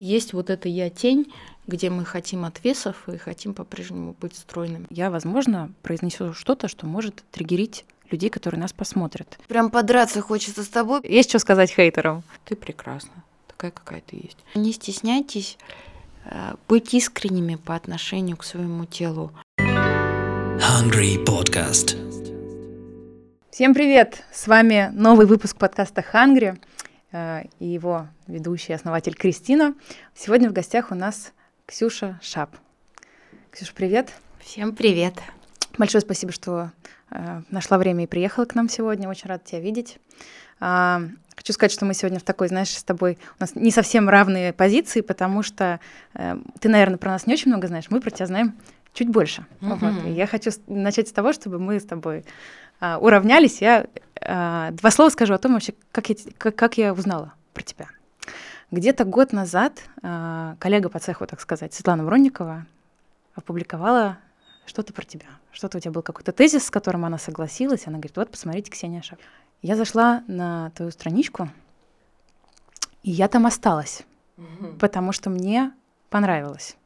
Есть вот эта я-тень, где мы хотим отвесов и хотим по-прежнему быть стройными. Я, возможно, произнесу что-то, что может триггерить людей, которые нас посмотрят. Прям подраться хочется с тобой. Есть что сказать хейтерам? Ты прекрасна, такая, какая ты есть. Не стесняйтесь э, быть искренними по отношению к своему телу. Hungry Podcast. Всем привет! С вами новый выпуск подкаста Hungry. Э, и его ведущий, основатель Кристина. Сегодня в гостях у нас Ксюша Шап. Ксюша, привет. Всем привет. Большое спасибо, что э, нашла время и приехала к нам сегодня. Очень рада тебя видеть. Э, хочу сказать, что мы сегодня в такой, знаешь, с тобой у нас не совсем равные позиции, потому что э, ты, наверное, про нас не очень много знаешь, мы про тебя знаем чуть больше. Mm-hmm. Вот. И я хочу начать с того, чтобы мы с тобой э, уравнялись. Я э, два слова скажу о том вообще, как я, как, как я узнала про тебя. Где-то год назад э, коллега по цеху, так сказать, Светлана Бронникова опубликовала что-то про тебя. Что-то у тебя был какой-то тезис, с которым она согласилась. Она говорит, вот, посмотрите, Ксения Шап. Я зашла на твою страничку, и я там осталась, mm-hmm. потому что мне понравилось.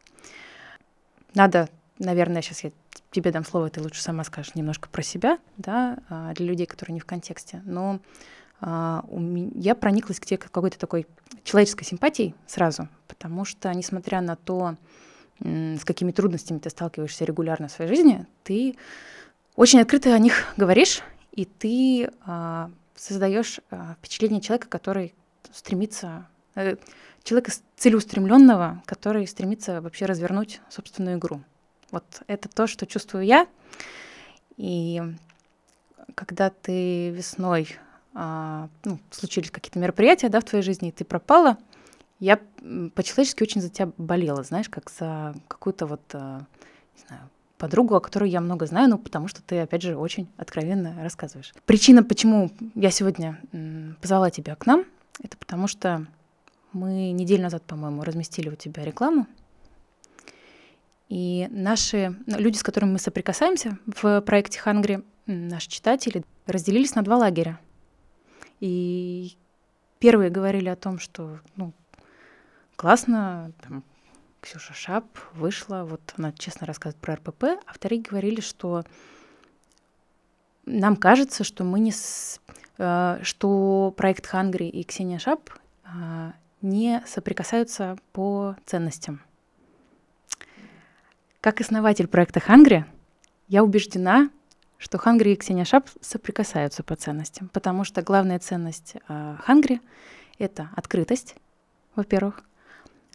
Надо, наверное, сейчас я тебе дам слово, ты лучше сама скажешь немножко про себя, да, а, для людей, которые не в контексте. Но а, я прониклась к тебе какой-то такой человеческой симпатией сразу, потому что, несмотря на то, с какими трудностями ты сталкиваешься регулярно в своей жизни, ты очень открыто о них говоришь, и ты а, создаешь впечатление человека, который стремится, э, человека целеустремленного, который стремится вообще развернуть собственную игру. Вот это то, что чувствую я. И когда ты весной а, ну, случились какие-то мероприятия да, в твоей жизни, и ты пропала, я по-человечески очень за тебя болела, знаешь, как за какую-то вот, а, не знаю, подругу, о которой я много знаю, ну, потому что ты, опять же, очень откровенно рассказываешь. Причина, почему я сегодня позвала тебя к нам, это потому что мы неделю назад, по-моему, разместили у тебя рекламу и наши ну, люди, с которыми мы соприкасаемся в проекте Хангри, наши читатели, разделились на два лагеря. И первые говорили о том, что ну, классно, там, Ксюша Шап вышла, вот она честно рассказывает про РПП, а вторые говорили, что нам кажется, что мы не с, э, что проект Хангри и Ксения Шап э, не соприкасаются по ценностям. Как основатель проекта Хангри, я убеждена, что Хангри и Ксения Шап соприкасаются по ценностям, потому что главная ценность Хангри — это открытость, во-первых,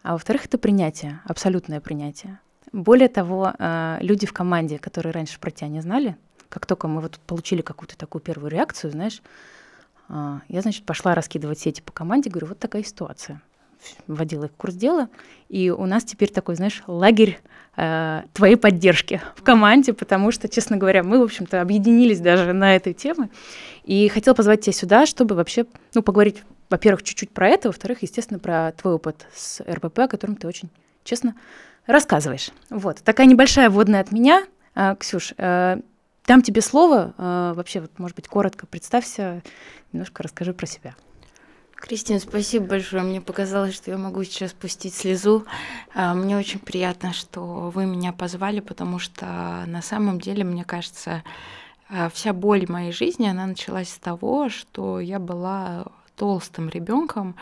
а во-вторых, это принятие, абсолютное принятие. Более того, э, люди в команде, которые раньше про тебя не знали, как только мы вот получили какую-то такую первую реакцию, знаешь, э, я, значит, пошла раскидывать сети по команде, говорю, вот такая ситуация вводила их в курс дела, и у нас теперь такой, знаешь, лагерь э, твоей поддержки в команде, потому что, честно говоря, мы, в общем-то, объединились даже на этой теме, и хотела позвать тебя сюда, чтобы вообще, ну, поговорить, во-первых, чуть-чуть про это, во-вторых, естественно, про твой опыт с РПП, о котором ты очень честно рассказываешь. Вот, такая небольшая вводная от меня. Э, Ксюш, э, дам тебе слово, э, вообще, вот, может быть, коротко представься, немножко расскажи про себя. Кристина, спасибо большое. Мне показалось, что я могу сейчас пустить слезу. А, мне очень приятно, что вы меня позвали, потому что на самом деле, мне кажется, а, вся боль моей жизни, она началась с того, что я была толстым ребенком,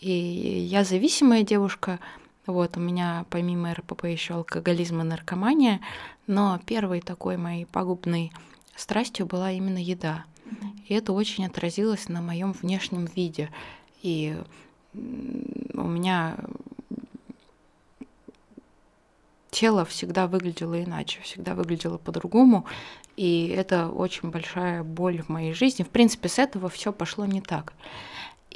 и я зависимая девушка. Вот, у меня помимо РПП еще алкоголизм и наркомания, но первой такой моей пагубной страстью была именно еда. И это очень отразилось на моем внешнем виде. И у меня тело всегда выглядело иначе, всегда выглядело по-другому. И это очень большая боль в моей жизни. В принципе, с этого все пошло не так.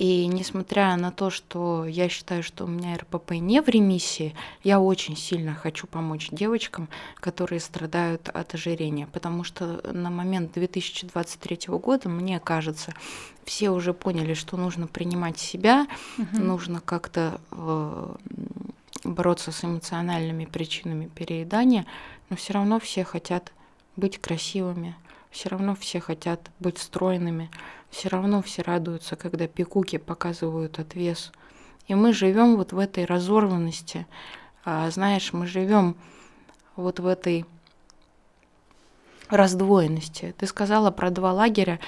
И несмотря на то, что я считаю, что у меня РПП не в ремиссии, я очень сильно хочу помочь девочкам, которые страдают от ожирения, потому что на момент 2023 года, мне кажется, все уже поняли, что нужно принимать себя, угу. нужно как-то э, бороться с эмоциональными причинами переедания, но все равно все хотят быть красивыми, все равно все хотят быть стройными, все равно все радуются, когда пикуки показывают отвес И мы живем вот в этой разорванности. А, знаешь, мы живем вот в этой раздвоенности. Ты сказала про два лагеря.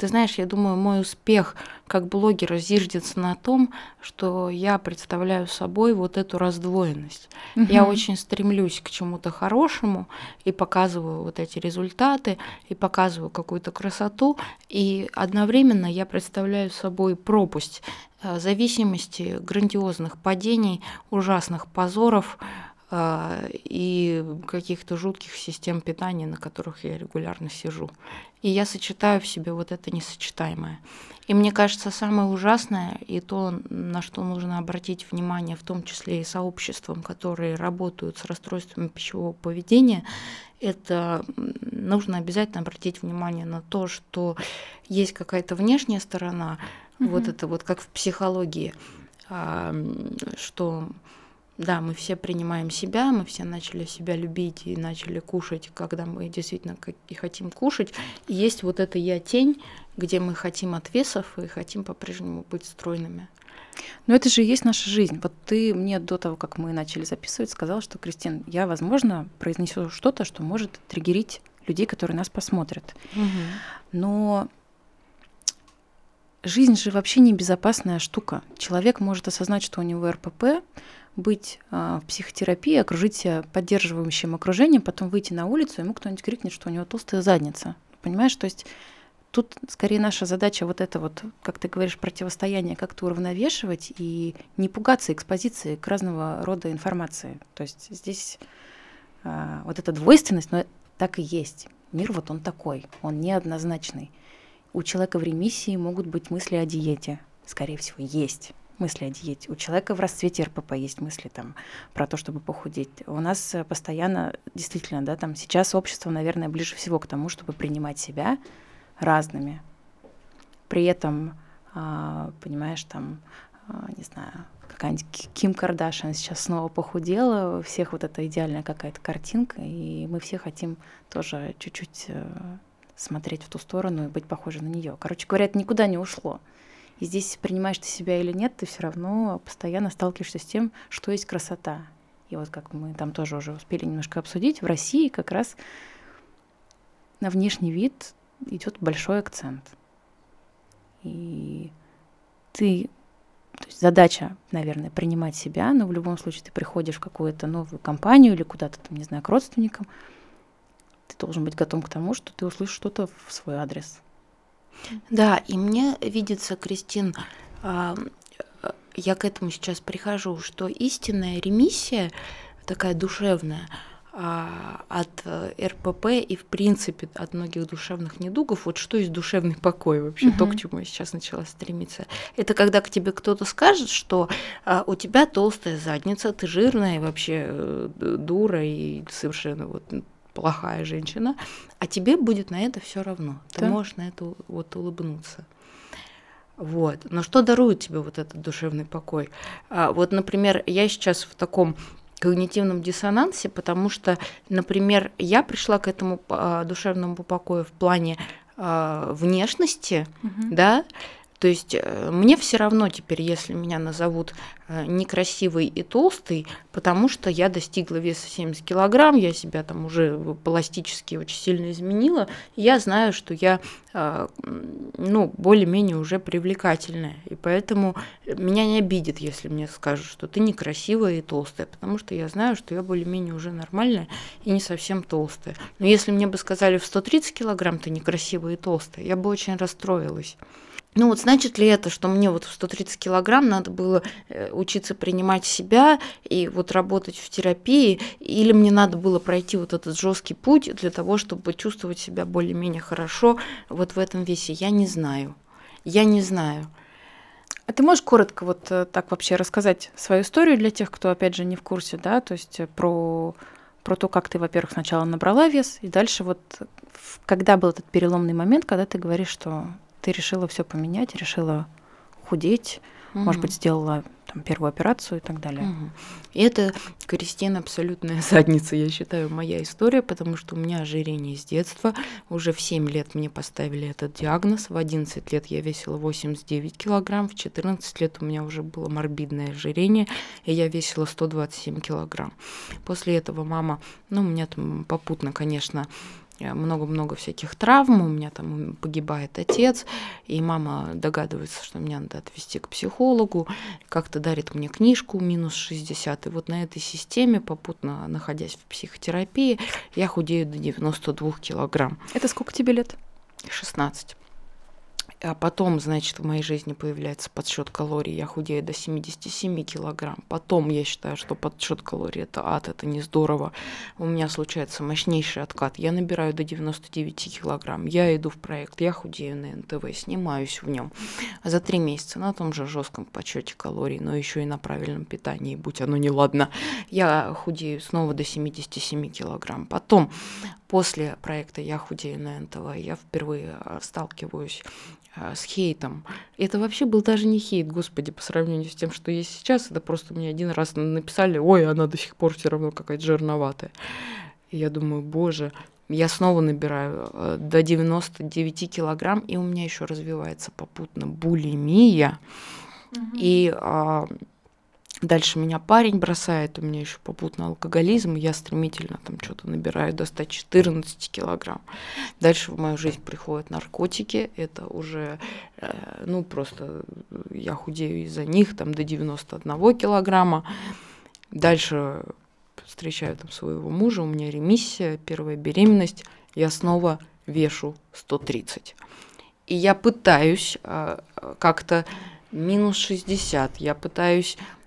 Ты знаешь, я думаю, мой успех как блогера зиждется на том, что я представляю собой вот эту раздвоенность. Угу. Я очень стремлюсь к чему-то хорошему и показываю вот эти результаты, и показываю какую-то красоту, и одновременно я представляю собой пропасть э, зависимости, грандиозных падений, ужасных позоров, и каких-то жутких систем питания, на которых я регулярно сижу. И я сочетаю в себе вот это несочетаемое. И мне кажется, самое ужасное и то, на что нужно обратить внимание, в том числе и сообществам, которые работают с расстройствами пищевого поведения, это нужно обязательно обратить внимание на то, что есть какая-то внешняя сторона, mm-hmm. вот это вот как в психологии, а, что да, мы все принимаем себя, мы все начали себя любить и начали кушать, когда мы действительно и хотим кушать. И есть вот эта я-тень, где мы хотим отвесов и хотим по-прежнему быть стройными. Но это же и есть наша жизнь. Вот ты мне до того, как мы начали записывать, сказал, что, Кристин, я, возможно, произнесу что-то, что может триггерить людей, которые нас посмотрят. Угу. Но жизнь же вообще не безопасная штука. Человек может осознать, что у него РПП, быть э, в психотерапии, окружить себя поддерживающим окружением, потом выйти на улицу, ему кто-нибудь крикнет, что у него толстая задница. Понимаешь, то есть тут скорее наша задача вот это вот, как ты говоришь, противостояние как-то уравновешивать и не пугаться экспозиции к разного рода информации. То есть здесь э, вот эта двойственность, но так и есть. Мир вот он такой, он неоднозначный. У человека в ремиссии могут быть мысли о диете, скорее всего, есть мысли о диете. У человека в расцвете РПП есть мысли там про то, чтобы похудеть. У нас э, постоянно, действительно, да, там сейчас общество, наверное, ближе всего к тому, чтобы принимать себя разными. При этом, а, понимаешь, там, а, не знаю, какая-нибудь Ким Кардашьян сейчас снова похудела, у всех вот эта идеальная какая-то картинка, и мы все хотим тоже чуть-чуть э, смотреть в ту сторону и быть похожи на нее. Короче говоря, это никуда не ушло. И здесь принимаешь ты себя или нет, ты все равно постоянно сталкиваешься с тем, что есть красота. И вот как мы там тоже уже успели немножко обсудить, в России как раз на внешний вид идет большой акцент. И ты, то есть задача, наверное, принимать себя, но в любом случае ты приходишь в какую-то новую компанию или куда-то там, не знаю, к родственникам, ты должен быть готов к тому, что ты услышишь что-то в свой адрес. Да, и мне видится, Кристин, а, я к этому сейчас прихожу, что истинная ремиссия, такая душевная, а, от э, РПП и, в принципе, от многих душевных недугов, вот что есть душевный покой вообще, угу. то, к чему я сейчас начала стремиться. Это когда к тебе кто-то скажет, что а, у тебя толстая задница, ты жирная, и вообще э, дура и совершенно вот плохая женщина, а тебе будет на это все равно. Ты да. можешь на это вот улыбнуться. Вот. Но что дарует тебе вот этот душевный покой? А, вот, например, я сейчас в таком когнитивном диссонансе, потому что, например, я пришла к этому а, душевному покою в плане а, внешности, угу. да, то есть э, мне все равно теперь, если меня назовут э, некрасивый и толстый, потому что я достигла веса 70 килограмм, я себя там уже пластически очень сильно изменила, я знаю, что я э, ну, более-менее уже привлекательная. И поэтому меня не обидит, если мне скажут, что ты некрасивая и толстая, потому что я знаю, что я более-менее уже нормальная и не совсем толстая. Но если мне бы сказали в 130 килограмм ты некрасивая и толстая, я бы очень расстроилась. Ну вот значит ли это, что мне вот в 130 килограмм надо было э, учиться принимать себя и вот работать в терапии, или мне надо было пройти вот этот жесткий путь для того, чтобы чувствовать себя более-менее хорошо вот в этом весе? Я не знаю. Я не знаю. А ты можешь коротко вот э, так вообще рассказать свою историю для тех, кто, опять же, не в курсе, да, то есть э, про, про то, как ты, во-первых, сначала набрала вес, и дальше вот когда был этот переломный момент, когда ты говоришь, что ты решила все поменять, решила худеть, угу. может быть, сделала там, первую операцию и так далее. Угу. И это, Кристина, абсолютная задница, я считаю, моя история, потому что у меня ожирение с детства. Уже в 7 лет мне поставили этот диагноз. В 11 лет я весила 89 килограмм, в 14 лет у меня уже было морбидное ожирение, и я весила 127 килограмм. После этого мама, ну, у меня там попутно, конечно, много-много всяких травм, у меня там погибает отец, и мама догадывается, что меня надо отвезти к психологу, как-то дарит мне книжку минус 60, и вот на этой системе, попутно находясь в психотерапии, я худею до 92 килограмм. Это сколько тебе лет? 16. А потом, значит, в моей жизни появляется подсчет калорий, я худею до 77 килограмм. Потом я считаю, что подсчет калорий это ад, это не здорово. У меня случается мощнейший откат. Я набираю до 99 килограмм. Я иду в проект, я худею на НТВ, снимаюсь в нем. А за три месяца на том же жестком подсчете калорий, но еще и на правильном питании, будь оно неладно, я худею снова до 77 килограмм. Потом после проекта «Я худею на НТВ» я впервые а, сталкиваюсь с хейтом. Это вообще был даже не хейт, господи, по сравнению с тем, что есть сейчас. Это просто мне один раз написали, ой, она до сих пор все равно какая-то жирноватая. И я думаю, боже, я снова набираю э, до 99 килограмм, и у меня еще развивается попутно булимия. Угу. И а, Дальше меня парень бросает, у меня еще попутно алкоголизм, я стремительно там что-то набираю до 114 килограмм. Дальше в мою жизнь приходят наркотики, это уже, э, ну просто я худею из-за них, там до 91 килограмма. Дальше встречаю там своего мужа, у меня ремиссия, первая беременность, я снова вешу 130. И я пытаюсь э, как-то минус 60, я пытаюсь Э,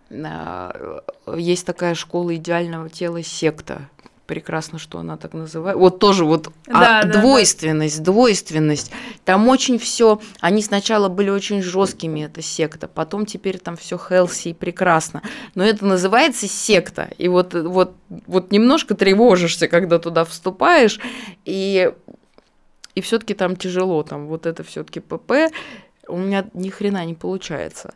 есть такая школа идеального тела секта. Прекрасно, что она так называет. Вот тоже вот да, а, да, двойственность, да. двойственность. Там очень все. Они сначала были очень жесткими, эта секта, потом теперь там все хелси и прекрасно. Но это называется секта. И вот, вот, вот немножко тревожишься, когда туда вступаешь, и, и все-таки там тяжело. Там вот это все-таки ПП. У меня ни хрена не получается.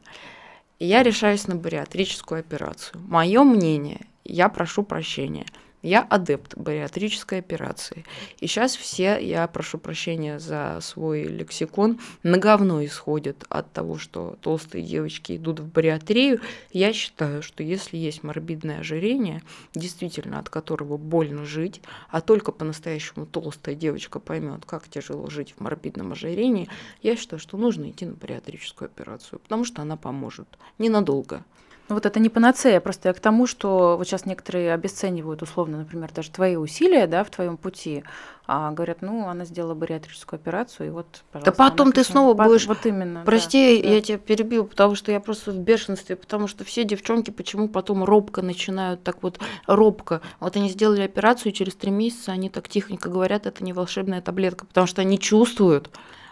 И я решаюсь на бариатрическую операцию. Мое мнение, я прошу прощения – я адепт бариатрической операции. И сейчас все, я прошу прощения за свой лексикон, на говно исходят от того, что толстые девочки идут в бариатрию. Я считаю, что если есть морбидное ожирение, действительно от которого больно жить, а только по-настоящему толстая девочка поймет, как тяжело жить в морбидном ожирении, я считаю, что нужно идти на бариатрическую операцию, потому что она поможет ненадолго. Ну, вот это не панацея, просто я к тому, что вот сейчас некоторые обесценивают условно, например, даже твои усилия, да, в твоем пути, а говорят, ну, она сделала бариатрическую операцию, и вот, пожалуйста. Да потом ты снова будешь... Вот именно. Прости, да, я да. тебя перебил, потому что я просто в бешенстве, потому что все девчонки почему потом робко начинают, так вот, робко. Вот они сделали операцию, и через три месяца они так тихонько говорят, это не волшебная таблетка, потому что они чувствуют,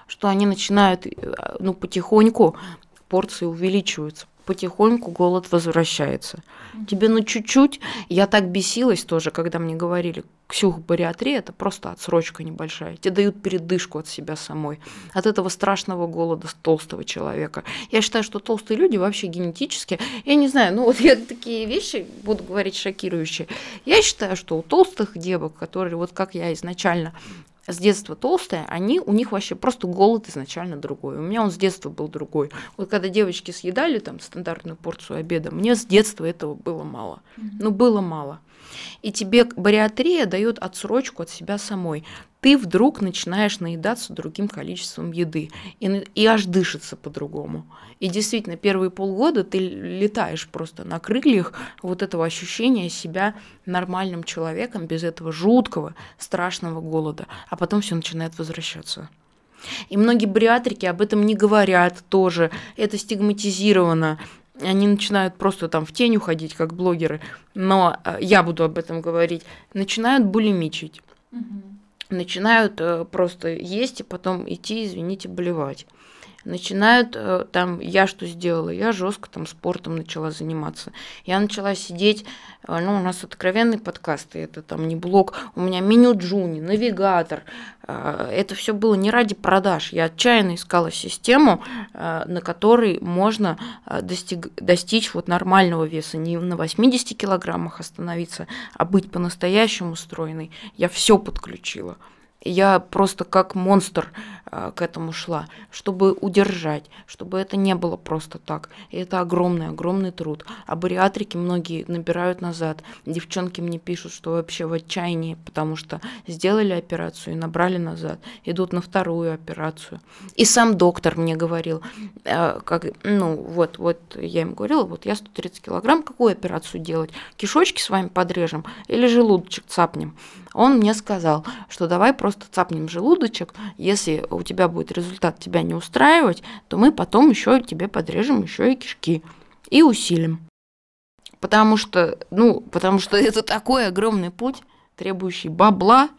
что они начинают, э, ну, потихоньку порции увеличиваются потихоньку голод возвращается. Тебе ну чуть-чуть. Я так бесилась тоже, когда мне говорили, Ксюх, бариатрия – это просто отсрочка небольшая. Тебе дают передышку от себя самой, от этого страшного голода толстого человека. Я считаю, что толстые люди вообще генетически, я не знаю, ну вот я такие вещи буду говорить шокирующие. Я считаю, что у толстых девок, которые вот как я изначально с детства толстые, они, у них вообще просто голод изначально другой. У меня он с детства был другой. Вот когда девочки съедали там стандартную порцию обеда, мне с детства этого было мало. Ну, было мало. И тебе бариатрия дает отсрочку от себя самой ты вдруг начинаешь наедаться другим количеством еды, и, и аж дышится по-другому. И действительно, первые полгода ты летаешь просто на крыльях вот этого ощущения себя нормальным человеком без этого жуткого, страшного голода, а потом все начинает возвращаться. И многие бариатрики об этом не говорят тоже, это стигматизировано, они начинают просто там в тень уходить, как блогеры, но э, я буду об этом говорить, начинают булимичить. Угу начинают э, просто есть и потом идти, извините, болевать. Начинают э, там, я что сделала? Я жестко там спортом начала заниматься. Я начала сидеть, э, ну, у нас откровенный подкаст, и это там не блог, у меня меню Джуни, навигатор. Э, это все было не ради продаж. Я отчаянно искала систему, на которой можно достиг, достичь вот нормального веса, не на 80 килограммах остановиться, а быть по-настоящему стройной. Я все подключила я просто как монстр а, к этому шла, чтобы удержать, чтобы это не было просто так. И это огромный, огромный труд. А бариатрики многие набирают назад. Девчонки мне пишут, что вообще в отчаянии, потому что сделали операцию и набрали назад, идут на вторую операцию. И сам доктор мне говорил, а, как, ну вот, вот я им говорила, вот я 130 килограмм, какую операцию делать? Кишочки с вами подрежем или желудочек цапнем? Он мне сказал, что давай просто цапнем желудочек, если у тебя будет результат тебя не устраивать, то мы потом еще тебе подрежем еще и кишки и усилим. Потому что, ну, потому что это такой огромный путь, требующий бабла,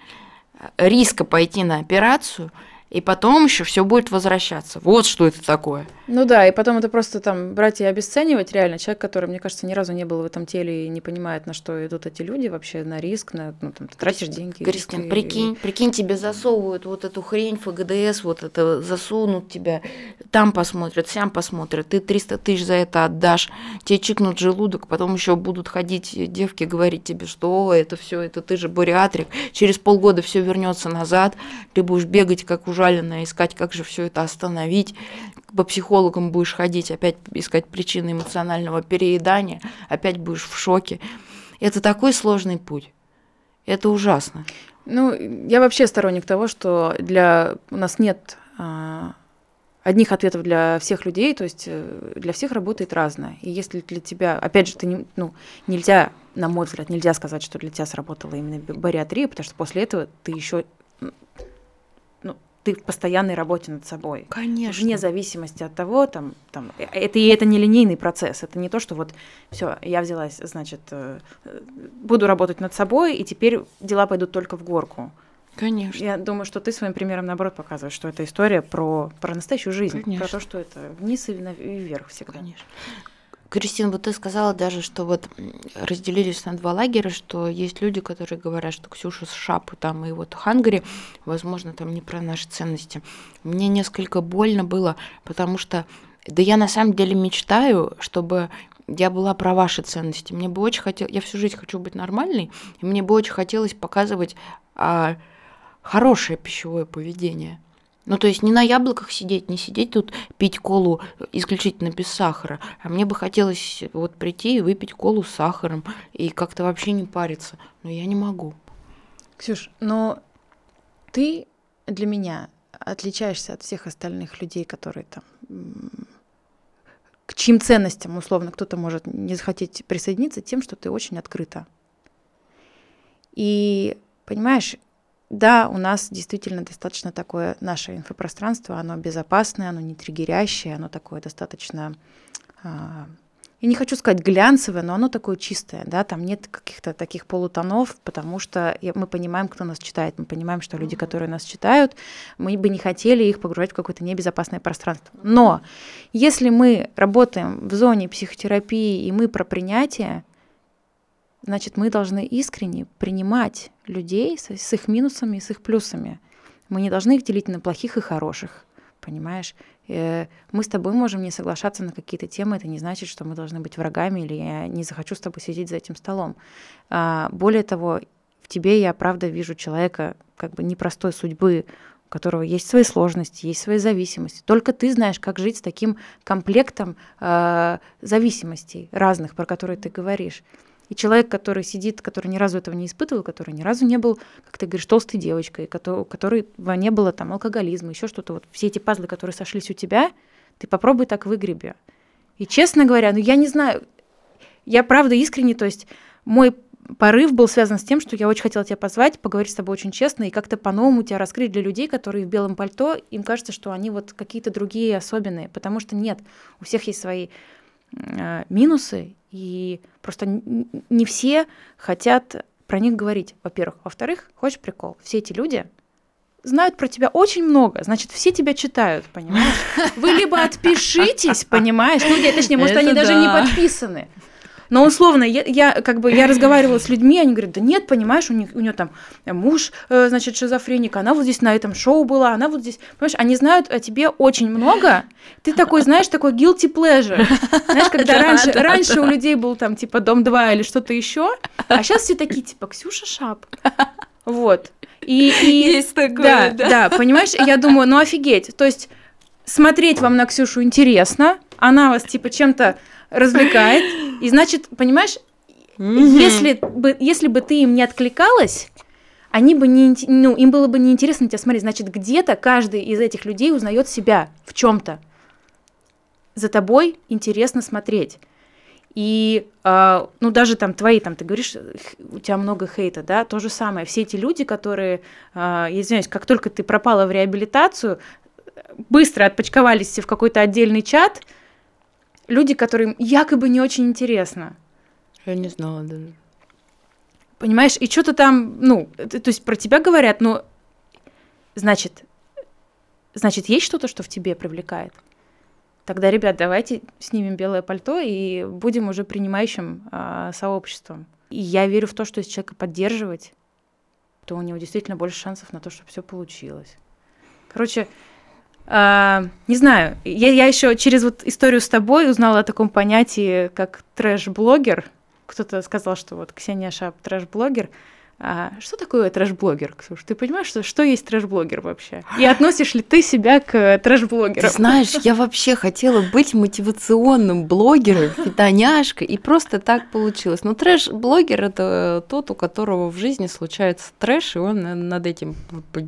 риска пойти на операцию – и потом еще все будет возвращаться. Вот что это такое. Ну да, и потом это просто там брать и обесценивать реально. Человек, который, мне кажется, ни разу не был в этом теле и не понимает, на что идут эти люди вообще, на риск, на, ну там, ты тратишь деньги. Кристин, риск, прикинь, и... прикинь, тебе засовывают вот эту хрень ФГДС, вот это засунут тебя, там посмотрят, сям посмотрят, ты 300 тысяч за это отдашь, тебе чикнут желудок, потом еще будут ходить девки говорить тебе, что это все, это ты же бариатрик, через полгода все вернется назад, ты будешь бегать как ужаленная, искать, как же все это остановить. По психологам будешь ходить, опять искать причины эмоционального переедания, опять будешь в шоке. Это такой сложный путь. Это ужасно. Ну, я вообще сторонник того, что для у нас нет а, одних ответов для всех людей, то есть э, для всех работает разное. И если для тебя, опять же, ты не, ну, нельзя, на мой взгляд, нельзя сказать, что для тебя сработала именно бариатрия, потому что после этого ты еще ты в постоянной работе над собой. Конечно. Вне зависимости от того, там, там, это и это не линейный процесс, это не то, что вот все, я взялась, значит, э, буду работать над собой, и теперь дела пойдут только в горку. Конечно. Я думаю, что ты своим примером, наоборот, показываешь, что это история про, про настоящую жизнь, Конечно. про то, что это вниз и, вверх всегда. Конечно. Кристина, вот ты сказала даже, что вот разделились на два лагеря, что есть люди, которые говорят, что Ксюша с Шапу там и вот Хангари, возможно, там не про наши ценности. Мне несколько больно было, потому что, да я на самом деле мечтаю, чтобы я была про ваши ценности. Мне бы очень хотелось, я всю жизнь хочу быть нормальной, и мне бы очень хотелось показывать а, хорошее пищевое поведение. Ну, то есть не на яблоках сидеть, не сидеть тут пить колу исключительно без сахара. А мне бы хотелось вот прийти и выпить колу с сахаром и как-то вообще не париться. Но я не могу. Ксюш, но ты для меня отличаешься от всех остальных людей, которые там к чьим ценностям, условно, кто-то может не захотеть присоединиться тем, что ты очень открыта. И, понимаешь, да, у нас действительно достаточно такое наше инфопространство, оно безопасное, оно не триггерящее, оно такое достаточно, а, я не хочу сказать глянцевое, но оно такое чистое, да, там нет каких-то таких полутонов, потому что мы понимаем, кто нас читает, мы понимаем, что люди, которые нас читают, мы бы не хотели их погружать в какое-то небезопасное пространство. Но если мы работаем в зоне психотерапии и мы про принятие, значит, мы должны искренне принимать людей с, с их минусами и с их плюсами. Мы не должны их делить на плохих и хороших, понимаешь? Э, мы с тобой можем не соглашаться на какие-то темы, это не значит, что мы должны быть врагами или я не захочу с тобой сидеть за этим столом. А, более того, в тебе я правда вижу человека как бы непростой судьбы, у которого есть свои сложности, есть свои зависимости. Только ты знаешь, как жить с таким комплектом э, зависимостей разных, про которые ты говоришь. И человек, который сидит, который ни разу этого не испытывал, который ни разу не был, как ты говоришь, толстой девочкой, у которой не было там алкоголизма, еще что-то, вот все эти пазлы, которые сошлись у тебя, ты попробуй так выгреби. И честно говоря, ну я не знаю, я правда искренне, то есть мой порыв был связан с тем, что я очень хотела тебя позвать, поговорить с тобой очень честно и как-то по-новому тебя раскрыть для людей, которые в белом пальто, им кажется, что они вот какие-то другие особенные, потому что нет, у всех есть свои э, минусы, и просто не все хотят про них говорить, во-первых. Во-вторых, хочешь прикол? Все эти люди знают про тебя очень много, значит, все тебя читают, понимаешь? Вы либо отпишитесь, понимаешь? Ну, нет, точнее, может, Это они даже не подписаны. Но условно, я, я как бы я разговаривала с людьми, они говорят, да нет, понимаешь, у них у нее там муж, э, значит, шизофреник, она вот здесь на этом шоу была, она вот здесь, понимаешь, они знают о тебе очень много. Ты такой, знаешь, такой guilty pleasure. Знаешь, когда Да, раньше, раньше у людей был там типа дом 2 или что-то еще, а сейчас все такие типа Ксюша Шап. Вот. И, и Есть такое, да, да. да, понимаешь, я думаю, ну офигеть. То есть смотреть вам на Ксюшу интересно, она вас типа чем-то развлекает, и значит, понимаешь, если бы, если бы ты им не откликалась, они бы не, ну, им было бы неинтересно тебя смотреть. Значит, где-то каждый из этих людей узнает себя в чем-то. За тобой интересно смотреть. И, а, ну, даже там твои, там, ты говоришь, у тебя много хейта, да, то же самое. Все эти люди, которые, а, я извиняюсь, как только ты пропала в реабилитацию, быстро отпочковались в какой-то отдельный чат, люди, которым якобы не очень интересно. Я не знала даже. Понимаешь, и что-то там, ну, то есть про тебя говорят, но значит, значит, есть что-то, что в тебе привлекает. Тогда, ребят, давайте снимем белое пальто и будем уже принимающим а, сообществом. И я верю в то, что если человека поддерживать, то у него действительно больше шансов на то, чтобы все получилось. Короче, а, не знаю, я, я еще через вот историю с тобой узнала о таком понятии, как трэш-блогер. Кто-то сказал, что вот Ксения Шап трэш-блогер. А что такое трэш-блогер, Ксюш? Ты понимаешь, что, что есть трэш-блогер вообще? И относишь ли ты себя к Ты трэш-блогерам? знаешь, я вообще хотела быть мотивационным блогером, фитоняшкой, и просто так получилось. Но трэш-блогер – это тот, у которого в жизни случается трэш, и он на- над этим,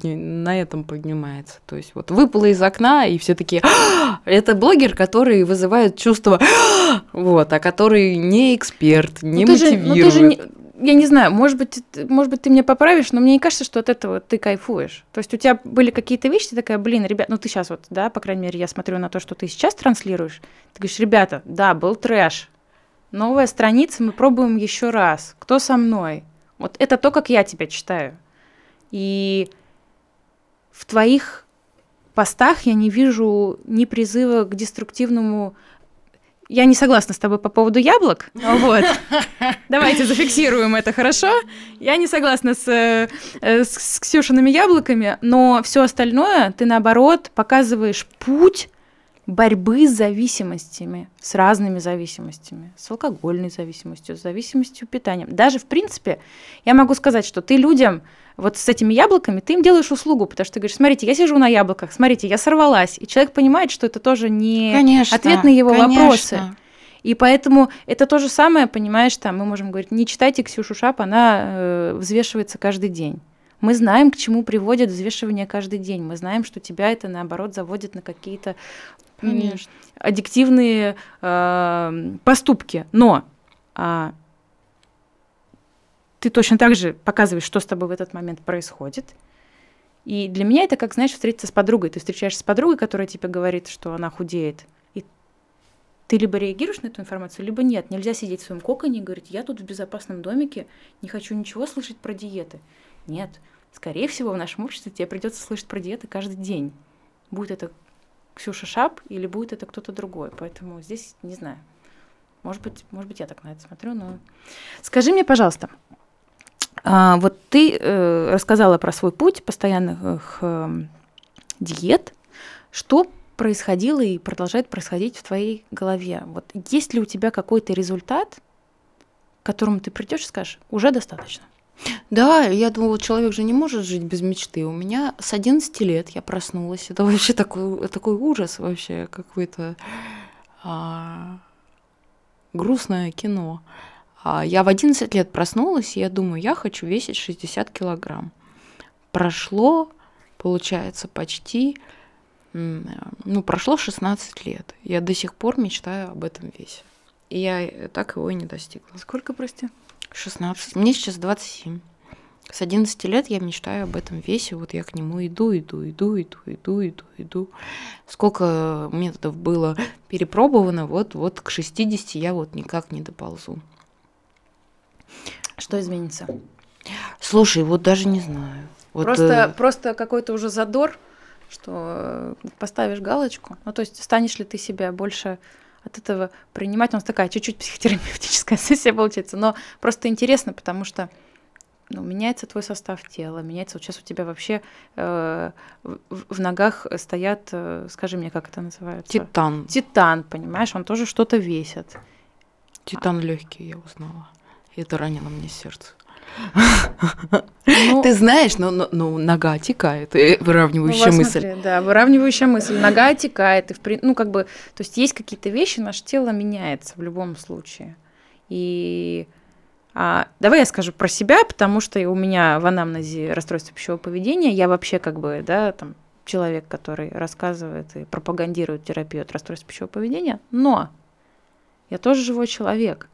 на этом поднимается. То есть вот выпало из окна, и все такие «А!» Это блогер, который вызывает чувство «А!» вот, а который не эксперт, не Ну, ты же- ну, мотивирует. ты же не- я не знаю, может быть, может быть, ты меня поправишь, но мне не кажется, что от этого ты кайфуешь. То есть у тебя были какие-то вещи, ты такая, блин, ребят, ну ты сейчас вот, да, по крайней мере, я смотрю на то, что ты сейчас транслируешь, ты говоришь, ребята, да, был трэш, новая страница, мы пробуем еще раз, кто со мной? Вот это то, как я тебя читаю. И в твоих постах я не вижу ни призыва к деструктивному я не согласна с тобой по поводу яблок. Вот. Давайте зафиксируем это, хорошо? Я не согласна с, э, с, с Ксюшиными яблоками, но все остальное ты, наоборот, показываешь путь борьбы с зависимостями, с разными зависимостями, с алкогольной зависимостью, с зависимостью питания. Даже, в принципе, я могу сказать, что ты людям вот с этими яблоками, ты им делаешь услугу, потому что ты говоришь, смотрите, я сижу на яблоках, смотрите, я сорвалась. И человек понимает, что это тоже не Конечно, ответ на его конечно. вопросы. И поэтому это то же самое, понимаешь, там мы можем говорить, не читайте Ксюшу Шап, она э, взвешивается каждый день. Мы знаем, к чему приводит взвешивание каждый день. Мы знаем, что тебя это, наоборот, заводит на какие-то Конечно. аддиктивные э, поступки. Но а, ты точно так же показываешь, что с тобой в этот момент происходит. И для меня это как, знаешь, встретиться с подругой. Ты встречаешься с подругой, которая тебе говорит, что она худеет. И ты либо реагируешь на эту информацию, либо нет. Нельзя сидеть в своем коконе и говорить, я тут в безопасном домике, не хочу ничего слышать про диеты. Нет. Скорее всего, в нашем обществе тебе придется слышать про диеты каждый день. Будет это Ксюша Шап или будет это кто-то другой. Поэтому здесь не знаю. Может быть, может быть, я так на это смотрю, но... Скажи мне, пожалуйста, вот ты э, рассказала про свой путь постоянных э, диет. Что происходило и продолжает происходить в твоей голове? Вот есть ли у тебя какой-то результат, к которому ты придешь и скажешь, уже достаточно? Да, я думала, человек же не может жить без мечты. У меня с 11 лет я проснулась. Это вообще такой, такой ужас вообще, какое-то а, грустное кино. А я в 11 лет проснулась, и я думаю, я хочу весить 60 килограмм. Прошло, получается, почти, м, ну, прошло 16 лет. Я до сих пор мечтаю об этом весе. И я так его и не достигла. Сколько, прости? 16. Мне сейчас 27. С 11 лет я мечтаю об этом весе. Вот я к нему иду, иду, иду, иду, иду, иду, иду. Сколько методов было перепробовано, вот, вот к 60 я вот никак не доползу. Что изменится? Слушай, вот даже не знаю. Вот, просто, э, просто какой-то уже задор, что э, поставишь галочку. Ну, то есть станешь ли ты себя больше от этого принимать? У нас такая чуть-чуть психотерапевтическая сессия получается, но просто интересно, потому что ну, меняется твой состав тела, меняется. Вот сейчас у тебя вообще э, в, в ногах стоят, э, скажи мне, как это называется? Титан. Титан, понимаешь, он тоже что-то весит. Титан легкий, я узнала. И это ранило мне сердце. Ну, Ты знаешь, но, но, но нога отекает, э, ну, выравнивающая вот мысль. смотри, да, выравнивающая мысль. Нога отекает, и в ну, как бы, то есть есть какие-то вещи, наше тело меняется в любом случае. И а, давай я скажу про себя, потому что у меня в анамнезе расстройство пищевого поведения, я вообще как бы, да, там, человек, который рассказывает и пропагандирует терапию от расстройства пищевого поведения, но я тоже живой человек.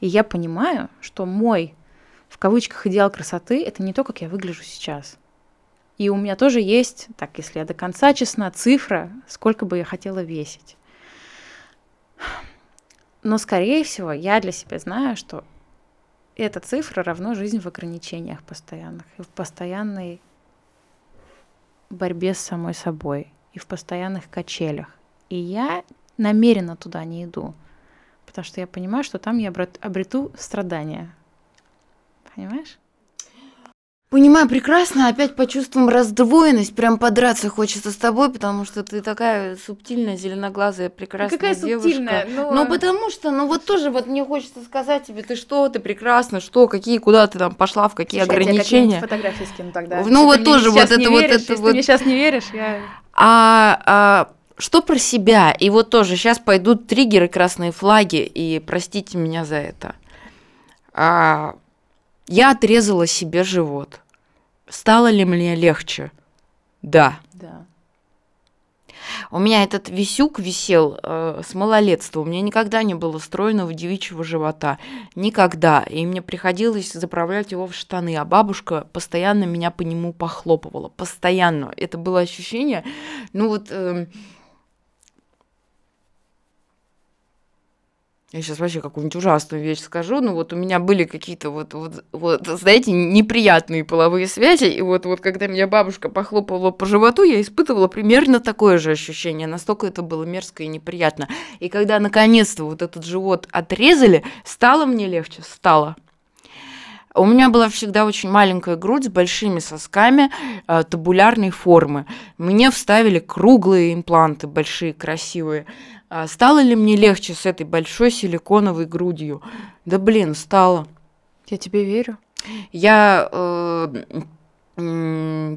И я понимаю, что мой, в кавычках, идеал красоты – это не то, как я выгляжу сейчас. И у меня тоже есть, так, если я до конца честна, цифра, сколько бы я хотела весить. Но, скорее всего, я для себя знаю, что эта цифра равно жизнь в ограничениях постоянных, и в постоянной борьбе с самой собой, и в постоянных качелях. И я намеренно туда не иду, потому что я понимаю, что там я обрет- обрету страдания. Понимаешь? Понимаю прекрасно, опять почувствуем раздвоенность, прям подраться хочется с тобой, потому что ты такая субтильная, зеленоглазая, прекрасная Какая девушка. субтильная? Ну, Ну, потому что, ну вот тоже вот мне хочется сказать тебе, ты что, ты прекрасна, что, какие, куда ты там пошла, в какие Слушай, я тебе ограничения. какие-нибудь фотографии скину тогда. Ну, Если вот тоже вот это вот веришь, это вот. ты мне сейчас не веришь, я... А, а что про себя? И вот тоже сейчас пойдут триггеры, красные флаги, и простите меня за это. А, я отрезала себе живот. Стало ли мне легче? Да. Да. У меня этот висюк висел э, с малолетства. У меня никогда не было стройного девичьего живота. Никогда. И мне приходилось заправлять его в штаны. А бабушка постоянно меня по нему похлопывала. Постоянно. Это было ощущение. Ну вот... эм, я сейчас вообще какую-нибудь ужасную вещь скажу, но вот у меня были какие-то вот, вот, вот, знаете, неприятные половые связи, и вот, вот когда меня бабушка похлопывала по животу, я испытывала примерно такое же ощущение, настолько это было мерзко и неприятно. И когда наконец-то вот этот живот отрезали, стало мне легче, стало. У меня была всегда очень маленькая грудь с большими сосками э, табулярной формы. Мне вставили круглые импланты, большие, красивые. А стало ли мне легче с этой большой силиконовой грудью? Да блин, стало. Я тебе верю. Я э,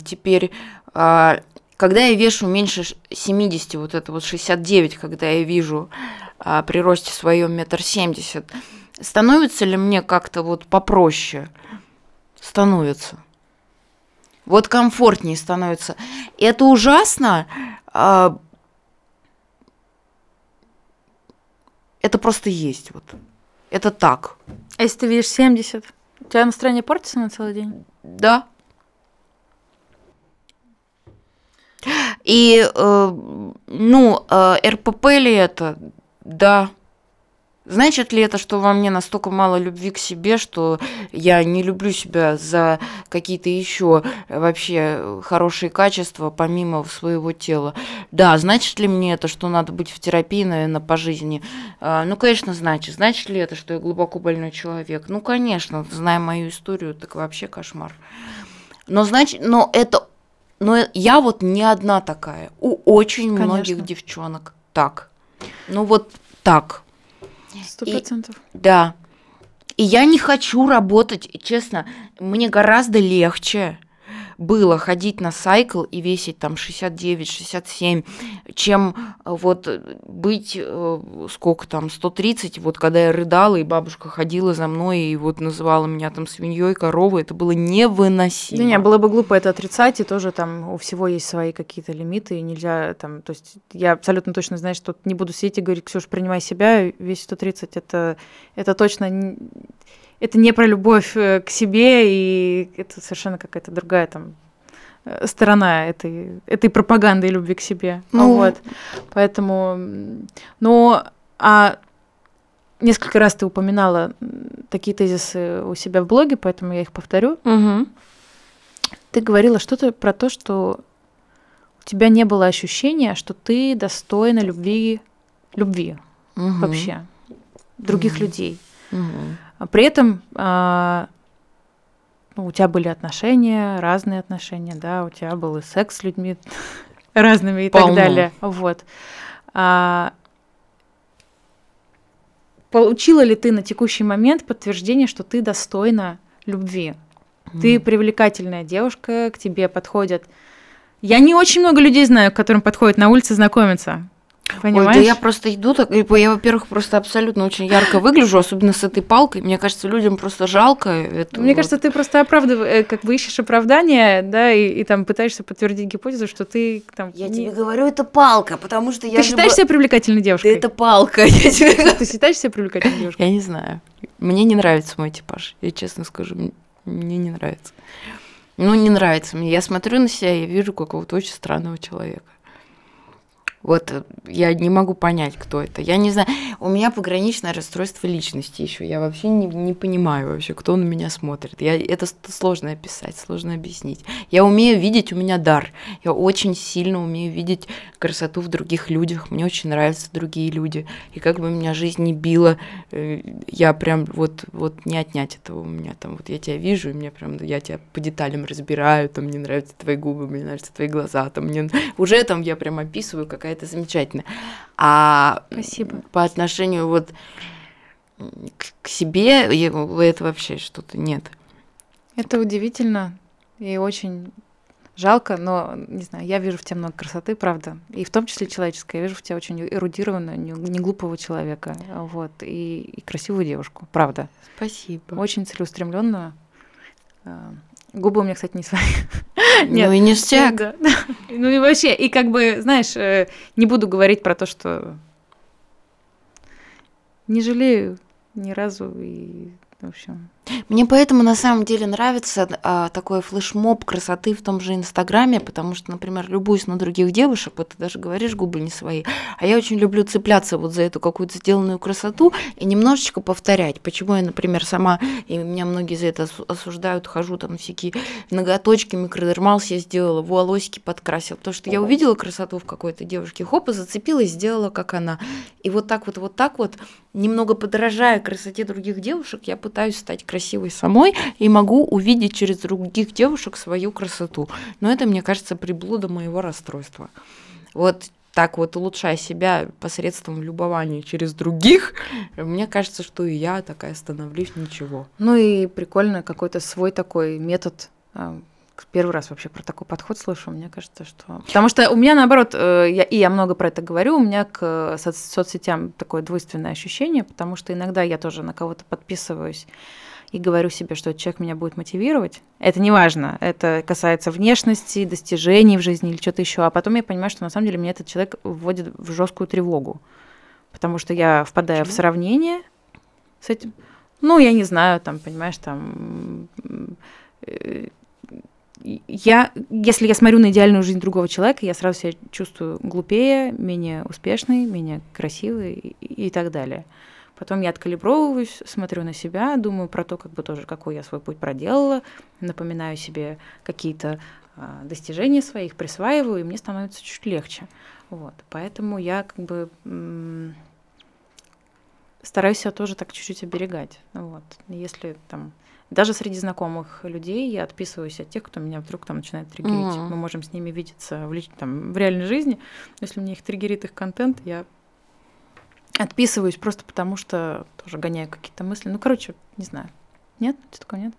теперь, а, когда я вешу меньше ш- 70, вот это вот 69, когда я вижу а, при росте своем метр семьдесят, становится ли мне как-то вот попроще? Становится. Вот комфортнее становится. Это ужасно. а, это просто есть вот. Это так. А если ты видишь 70, у тебя настроение портится на целый день? Да. И, э, ну, э, РПП ли это? Да. Значит ли это, что во мне настолько мало любви к себе, что я не люблю себя за какие-то еще вообще хорошие качества, помимо своего тела? Да, значит ли мне это, что надо быть в терапии, наверное, по жизни? А, Ну, конечно, значит. Значит ли это, что я глубоко больной человек? Ну, конечно, зная мою историю, так вообще кошмар. Но значит, но это, но я вот не одна такая. У очень Конечно. многих девчонок так. Ну вот так. Сто процентов. Да. И я не хочу работать, честно, мне гораздо легче было ходить на сайкл и весить там 69-67, чем э, вот быть, э, сколько там, 130, вот когда я рыдала, и бабушка ходила за мной и вот называла меня там свиньей, коровой, это было невыносимо. Да не, было бы глупо это отрицать, и тоже там у всего есть свои какие-то лимиты, и нельзя там, то есть я абсолютно точно знаю, что не буду сидеть и говорить, Ксюш, принимай себя, весь 130, это, это точно, это не про любовь э, к себе, и это совершенно какая-то другая там э, сторона этой, этой пропаганды любви к себе. Ну. Вот. Поэтому, но, а несколько раз ты упоминала такие тезисы у себя в блоге, поэтому я их повторю. Мгм. Ты говорила что-то про то, что у тебя не было ощущения, что ты достойна любви, любви угу. вообще других угу. людей. Угу. При этом а, ну, у тебя были отношения, разные отношения, да, у тебя был и секс с людьми разными и Полно. так далее. Вот. А, получила ли ты на текущий момент подтверждение, что ты достойна любви? Mm. Ты привлекательная девушка, к тебе подходят. Я не очень много людей знаю, к которым подходят на улице знакомиться. Понимаешь? Ой, да я просто иду так, я, во-первых, просто абсолютно очень ярко выгляжу, особенно с этой палкой. Мне кажется, людям просто жалко. Это Мне вот. кажется, ты просто оправдываешь, э, как бы ищешь оправдание, да, и, и там пытаешься подтвердить гипотезу, что ты там. Я не... тебе говорю, это палка, потому что я. Ты считаешь бы... себя привлекательной девушкой? Да это палка. Ты считаешь себя привлекательной девушкой? Я не знаю. Мне не нравится мой типаж. Я честно скажу, мне не нравится. Ну, не нравится мне. Я смотрю на себя и вижу какого-то очень странного человека. Вот э, я не могу понять, кто это. Я не знаю. У меня пограничное расстройство личности еще. Я вообще не, не понимаю вообще, кто на меня смотрит. Я, это сложно описать, сложно объяснить. Я умею видеть, у меня дар. Я очень сильно умею видеть красоту в других людях. Мне очень нравятся другие люди. И как бы меня жизнь не била, э, я прям вот, вот не отнять этого у меня. Там вот я тебя вижу, и мне прям, я тебя по деталям разбираю, там мне нравятся твои губы, мне нравятся твои глаза, там мне уже там я прям описываю, какая это замечательно. А Спасибо. по отношению вот к себе это вообще что-то нет. Это удивительно и очень жалко, но, не знаю, я вижу в тебе много красоты, правда, и в том числе человеческой. Я вижу в тебе очень эрудированного, не глупого человека, вот, и, и красивую девушку, правда. Спасибо. Очень целеустремленную. Губы у меня, кстати, не свои. Нет. Ну и ништяк. Да, да. Ну и вообще, и как бы, знаешь, э, не буду говорить про то, что не жалею ни разу и в общем. Мне поэтому на самом деле нравится а, такой флешмоб красоты в том же Инстаграме, потому что, например, любуюсь на других девушек, вот ты даже говоришь, губы не свои, а я очень люблю цепляться вот за эту какую-то сделанную красоту и немножечко повторять. Почему я, например, сама, и меня многие за это осуждают, хожу там всякие ноготочки, микродермал себе сделала, волосики подкрасила, потому что я увидела красоту в какой-то девушке, хоп, и зацепилась, сделала, как она. И вот так вот, вот так вот, немного подражая красоте других девушек, я пытаюсь стать красивой самой и могу увидеть через других девушек свою красоту. Но это, мне кажется, приблуда моего расстройства. Вот так вот улучшая себя посредством любования через других, мне кажется, что и я такая становлюсь ничего. Ну и прикольно какой-то свой такой метод а, первый раз вообще про такой подход слышу. Мне кажется, что... Потому что у меня, наоборот, э, я, и я много про это говорю, у меня к соц соцсетям такое двойственное ощущение, потому что иногда я тоже на кого-то подписываюсь и говорю себе, что этот человек меня будет мотивировать. Это не важно. Это касается внешности, достижений в жизни или что-то еще. А потом я понимаю, что на самом деле меня этот человек вводит в жесткую тревогу. Потому что я впадаю Почему? в сравнение с этим. Ну, я не знаю, там, понимаешь, там э, я, если я смотрю на идеальную жизнь другого человека, я сразу себя чувствую глупее, менее успешной, менее красивой и, и так далее. Потом я откалибровываюсь, смотрю на себя, думаю про то, как бы тоже, какой я свой путь проделала, напоминаю себе какие-то а, достижения своих, присваиваю, и мне становится чуть легче. Вот. Поэтому я как бы м- стараюсь себя тоже так чуть-чуть оберегать. Вот. Если там даже среди знакомых людей я отписываюсь от тех, кто меня вдруг там начинает триггерить. Mm-hmm. Мы можем с ними видеться в, лич... там, в реальной жизни. Но если мне их триггерит их контент, я отписываюсь просто потому, что тоже гоняю какие-то мысли. Ну, короче, не знаю. Нет? Такого нет?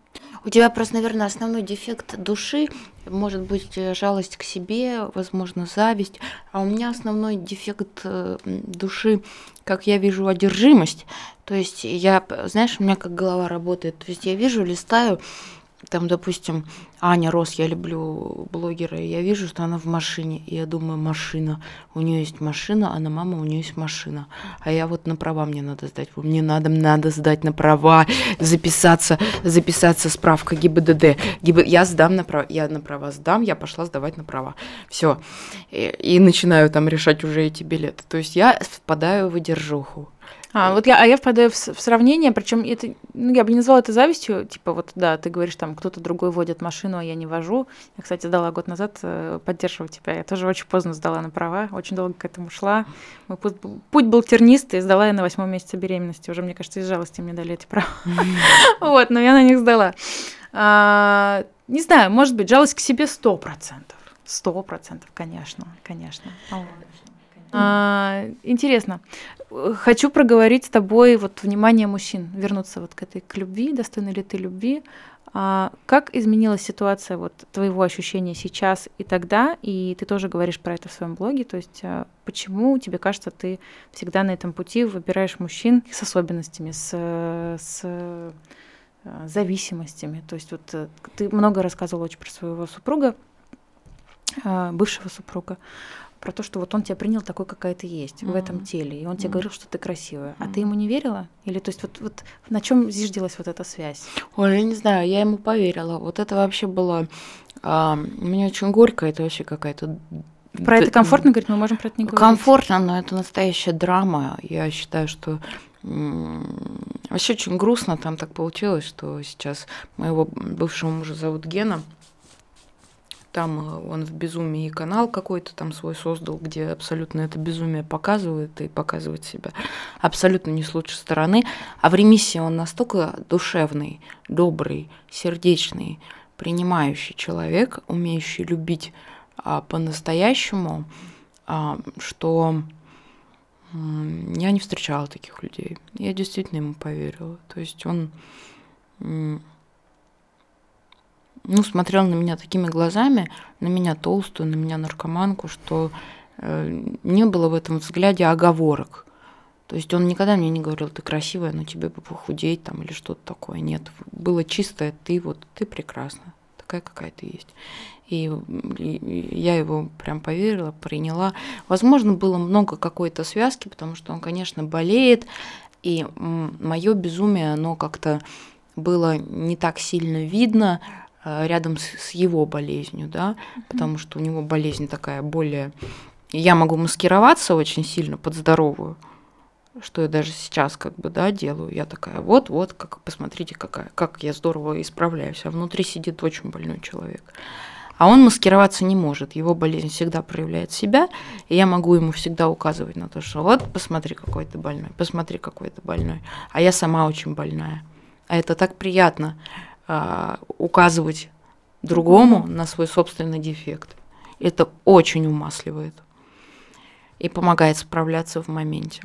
У тебя просто, наверное, основной дефект души может быть э, жалость к себе, возможно, зависть. А у меня основной дефект э, души, как я вижу, одержимость. То есть я, знаешь, у меня как голова работает. То есть я вижу, листаю, там, допустим, Аня Рос, я люблю блогера, и я вижу, что она в машине, и я думаю, машина, у нее есть машина, а на мама у нее есть машина, а я вот на права мне надо сдать, мне надо, надо сдать на права, записаться, записаться справка ГИБДД, ГИБ... я сдам на права, я на права сдам, я пошла сдавать на права, все, и, и начинаю там решать уже эти билеты, то есть я впадаю в одержуху, А, вот я, а я впадаю в, в сравнение, причем это, ну, я бы не назвала это завистью, типа вот, да, ты говоришь, там, кто-то другой водит машину, а я не вожу. Я, кстати, сдала год назад, э, поддерживаю тебя, я тоже очень поздно сдала на права, очень долго к этому шла. Мой путь, путь был тернистый, сдала я на восьмом месяце беременности, уже, мне кажется, из жалости мне дали эти права. Вот, но я на них сдала. А, не знаю, может быть, жалость к себе сто процентов. Сто процентов, конечно, конечно. А, интересно. Хочу проговорить с тобой вот внимание мужчин, вернуться вот к этой к любви, достойна ли ты любви. А как изменилась ситуация вот твоего ощущения сейчас и тогда? И ты тоже говоришь про это в своем блоге. То есть а, почему тебе кажется, ты всегда на этом пути выбираешь мужчин с особенностями, с, с а, зависимостями? То есть вот э, ты много рассказывала очень про своего супруга, а, бывшего супруга про то, что вот он тебя принял такой, какая ты есть mm-hmm. в этом теле, и он тебе mm-hmm. говорил, что ты красивая, а ты ему не верила? Или то есть вот, вот на чем зиждилась вот эта связь? Ой, я не знаю, я ему поверила. Вот это вообще было... А, мне очень горько, это вообще какая-то про это комфортно говорить, мы можем про это не говорить. Комфортно, но это настоящая драма. Я считаю, что вообще очень грустно там так получилось, что сейчас моего бывшего мужа зовут Гена. Там э, он в безумии канал какой-то там свой создал, где абсолютно это безумие показывает и показывает себя абсолютно не с лучшей стороны. А в ремиссии он настолько душевный, добрый, сердечный, принимающий человек, умеющий любить а, по-настоящему, а, что я не встречала таких людей. Я действительно ему поверила. То есть он ну, смотрел на меня такими глазами, на меня толстую, на меня наркоманку, что э, не было в этом взгляде оговорок. То есть он никогда мне не говорил, ты красивая, но тебе бы похудеть там или что-то такое. Нет, было чистое, ты вот, ты прекрасна, такая, какая ты есть. И, я его прям поверила, приняла. Возможно, было много какой-то связки, потому что он, конечно, болеет, и мое безумие, оно как-то было не так сильно видно, рядом с, с его болезнью, да, mm-hmm. потому что у него болезнь такая более... Я могу маскироваться очень сильно под здоровую, что я даже сейчас как бы, да, делаю. Я такая, вот-вот, как, посмотрите, какая, как я здорово исправляюсь, а внутри сидит очень больной человек. А он маскироваться не может, его болезнь всегда проявляет себя, и я могу ему всегда указывать на то, что вот, посмотри, какой ты больной, посмотри, какой ты больной, а я сама очень больная. А это так приятно, а, указывать другому на свой собственный дефект. Это очень умасливает и помогает справляться в моменте.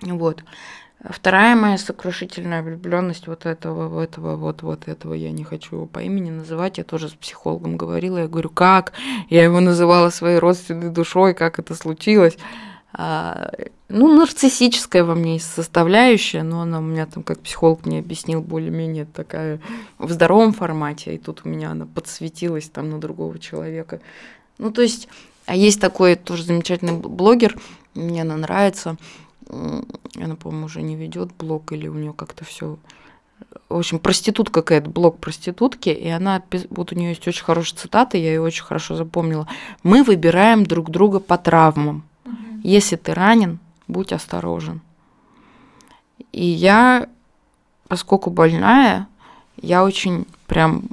Вот. Вторая моя сокрушительная влюбленность вот этого, вот этого, вот, вот этого, я не хочу его по имени называть, я тоже с психологом говорила, я говорю, как? Я его называла своей родственной душой, как это случилось? А, ну, нарциссическая во мне составляющая, но она у меня там, как психолог мне объяснил, более-менее такая в здоровом формате, и тут у меня она подсветилась там на другого человека. Ну, то есть, а есть такой тоже замечательный блогер, мне она нравится, она, по-моему, уже не ведет блог, или у нее как-то все в общем, проститутка какая-то, блог проститутки, и она, вот у нее есть очень хорошая цитата, я ее очень хорошо запомнила. Мы выбираем друг друга по травмам. Если ты ранен, будь осторожен. И я, поскольку больная, я очень прям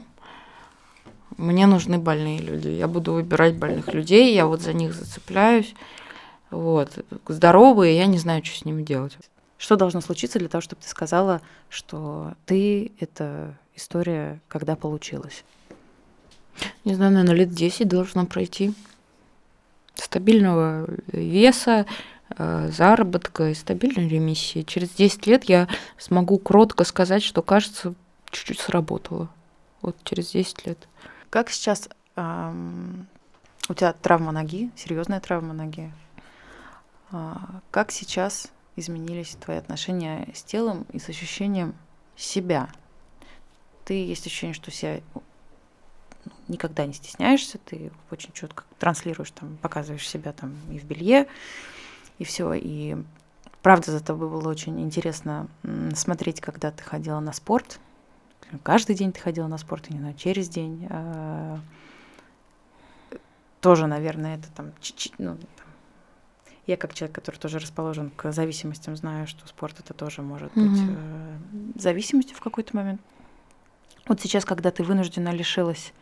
мне нужны больные люди. Я буду выбирать больных людей, я вот за них зацепляюсь. Вот. Здоровые, я не знаю, что с ними делать. Что должно случиться для того, чтобы ты сказала, что ты — это история, когда получилось? Не знаю, наверное, лет 10 должно пройти стабильного веса, э, заработка и стабильной ремиссии. Через 10 лет я смогу кротко сказать, что, кажется, чуть-чуть сработало. Вот через 10 лет. Как сейчас эм, у тебя травма ноги, серьезная травма ноги? А, как сейчас изменились твои отношения с телом и с ощущением себя? Ты есть ощущение, что себя никогда не стесняешься, ты очень четко транслируешь, там, показываешь себя там и в белье, и все. И правда, за тобой было очень интересно смотреть, когда ты ходила на спорт. Каждый день ты ходила на спорт, не знаю, через день. А, тоже, наверное, это там, ну, там я как человек, который тоже расположен к зависимостям, знаю, что спорт это тоже может mm-hmm. быть э, зависимостью в какой-то момент. Вот сейчас, когда ты вынуждена лишилась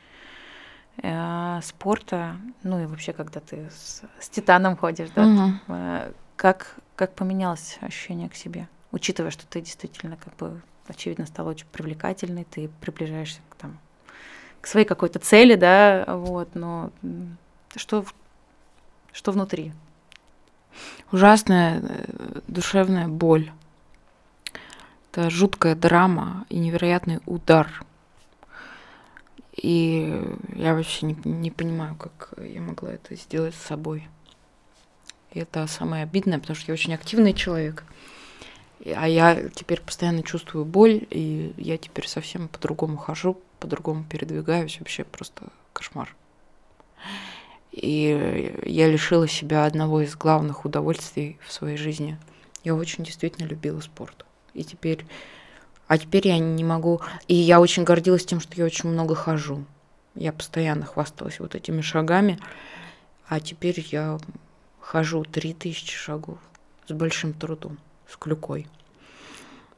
спорта, ну и вообще, когда ты с, с титаном ходишь, да, э, как, как поменялось ощущение к себе, учитывая, что ты действительно, как бы, очевидно, стала очень привлекательной, ты приближаешься к, там, к своей какой-то цели, да, вот, но что, что внутри? Ужасная э, душевная боль. Это жуткая драма и невероятный удар. И я вообще не, не понимаю, как я могла это сделать с собой. И это самое обидное, потому что я очень активный человек. А я теперь постоянно чувствую боль, и я теперь совсем по-другому хожу, по-другому передвигаюсь. Вообще просто кошмар. И я лишила себя одного из главных удовольствий в своей жизни. Я очень действительно любила спорт. И теперь... А теперь я не могу... И я очень гордилась тем, что я очень много хожу. Я постоянно хвасталась вот этими шагами. А теперь я хожу 3000 шагов с большим трудом, с клюкой.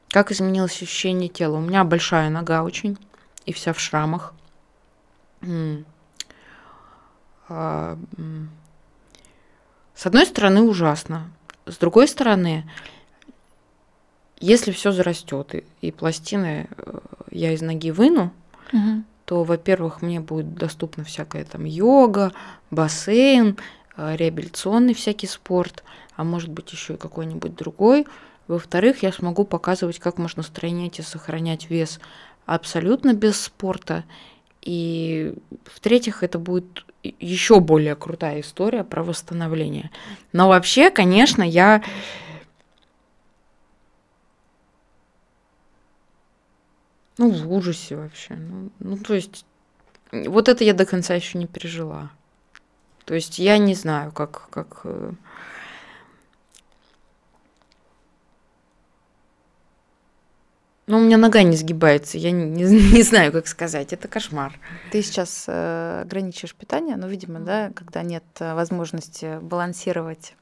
Как изменилось ощущение тела? У меня большая нога очень, и вся в шрамах. А. С одной стороны, ужасно. С другой стороны, если все зарастет и, и пластины э, я из ноги выну, то, во-первых, мне будет доступна всякая там йога, бассейн, э, реабилитационный всякий спорт, а может быть еще и какой-нибудь другой. Во-вторых, я смогу показывать, как можно сохранять и сохранять вес абсолютно без спорта. И в-третьих, это будет еще более крутая история про восстановление. Но вообще, конечно, я ну, в ужасе вообще. Ну, ну, то есть, вот это я до конца еще не пережила. То есть я не знаю, как, как э, Ну, у меня нога не сгибается, я не, не, не знаю, как сказать, это кошмар. Ты сейчас э, ограничиваешь питание, ну, видимо, да, когда нет э, возможности балансировать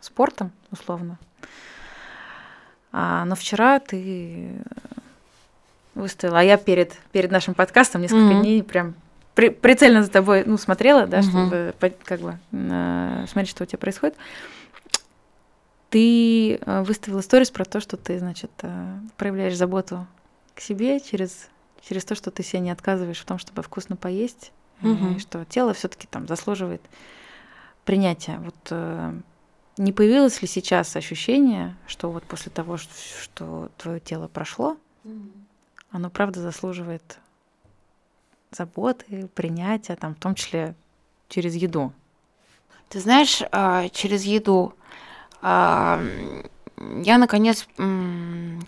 спортом, условно. А, но вчера ты выставила, а я перед, перед нашим подкастом несколько Мгм. дней прям при- прицельно за тобой, ну, смотрела, да, Мгм. чтобы как бы э, смотреть, что у тебя происходит. Ты э, выставила сторис про то, что ты, значит, э, проявляешь заботу к себе через, через то, что ты себе не отказываешь в том, чтобы вкусно поесть, э, Мгм. и что тело все-таки там заслуживает принятия. Вот э, не появилось ли сейчас ощущение, что вот после того, ш- что твое тело прошло, оно правда заслуживает заботы, принятия, там, в том числе через еду? Ты знаешь, а, через еду а, я наконец,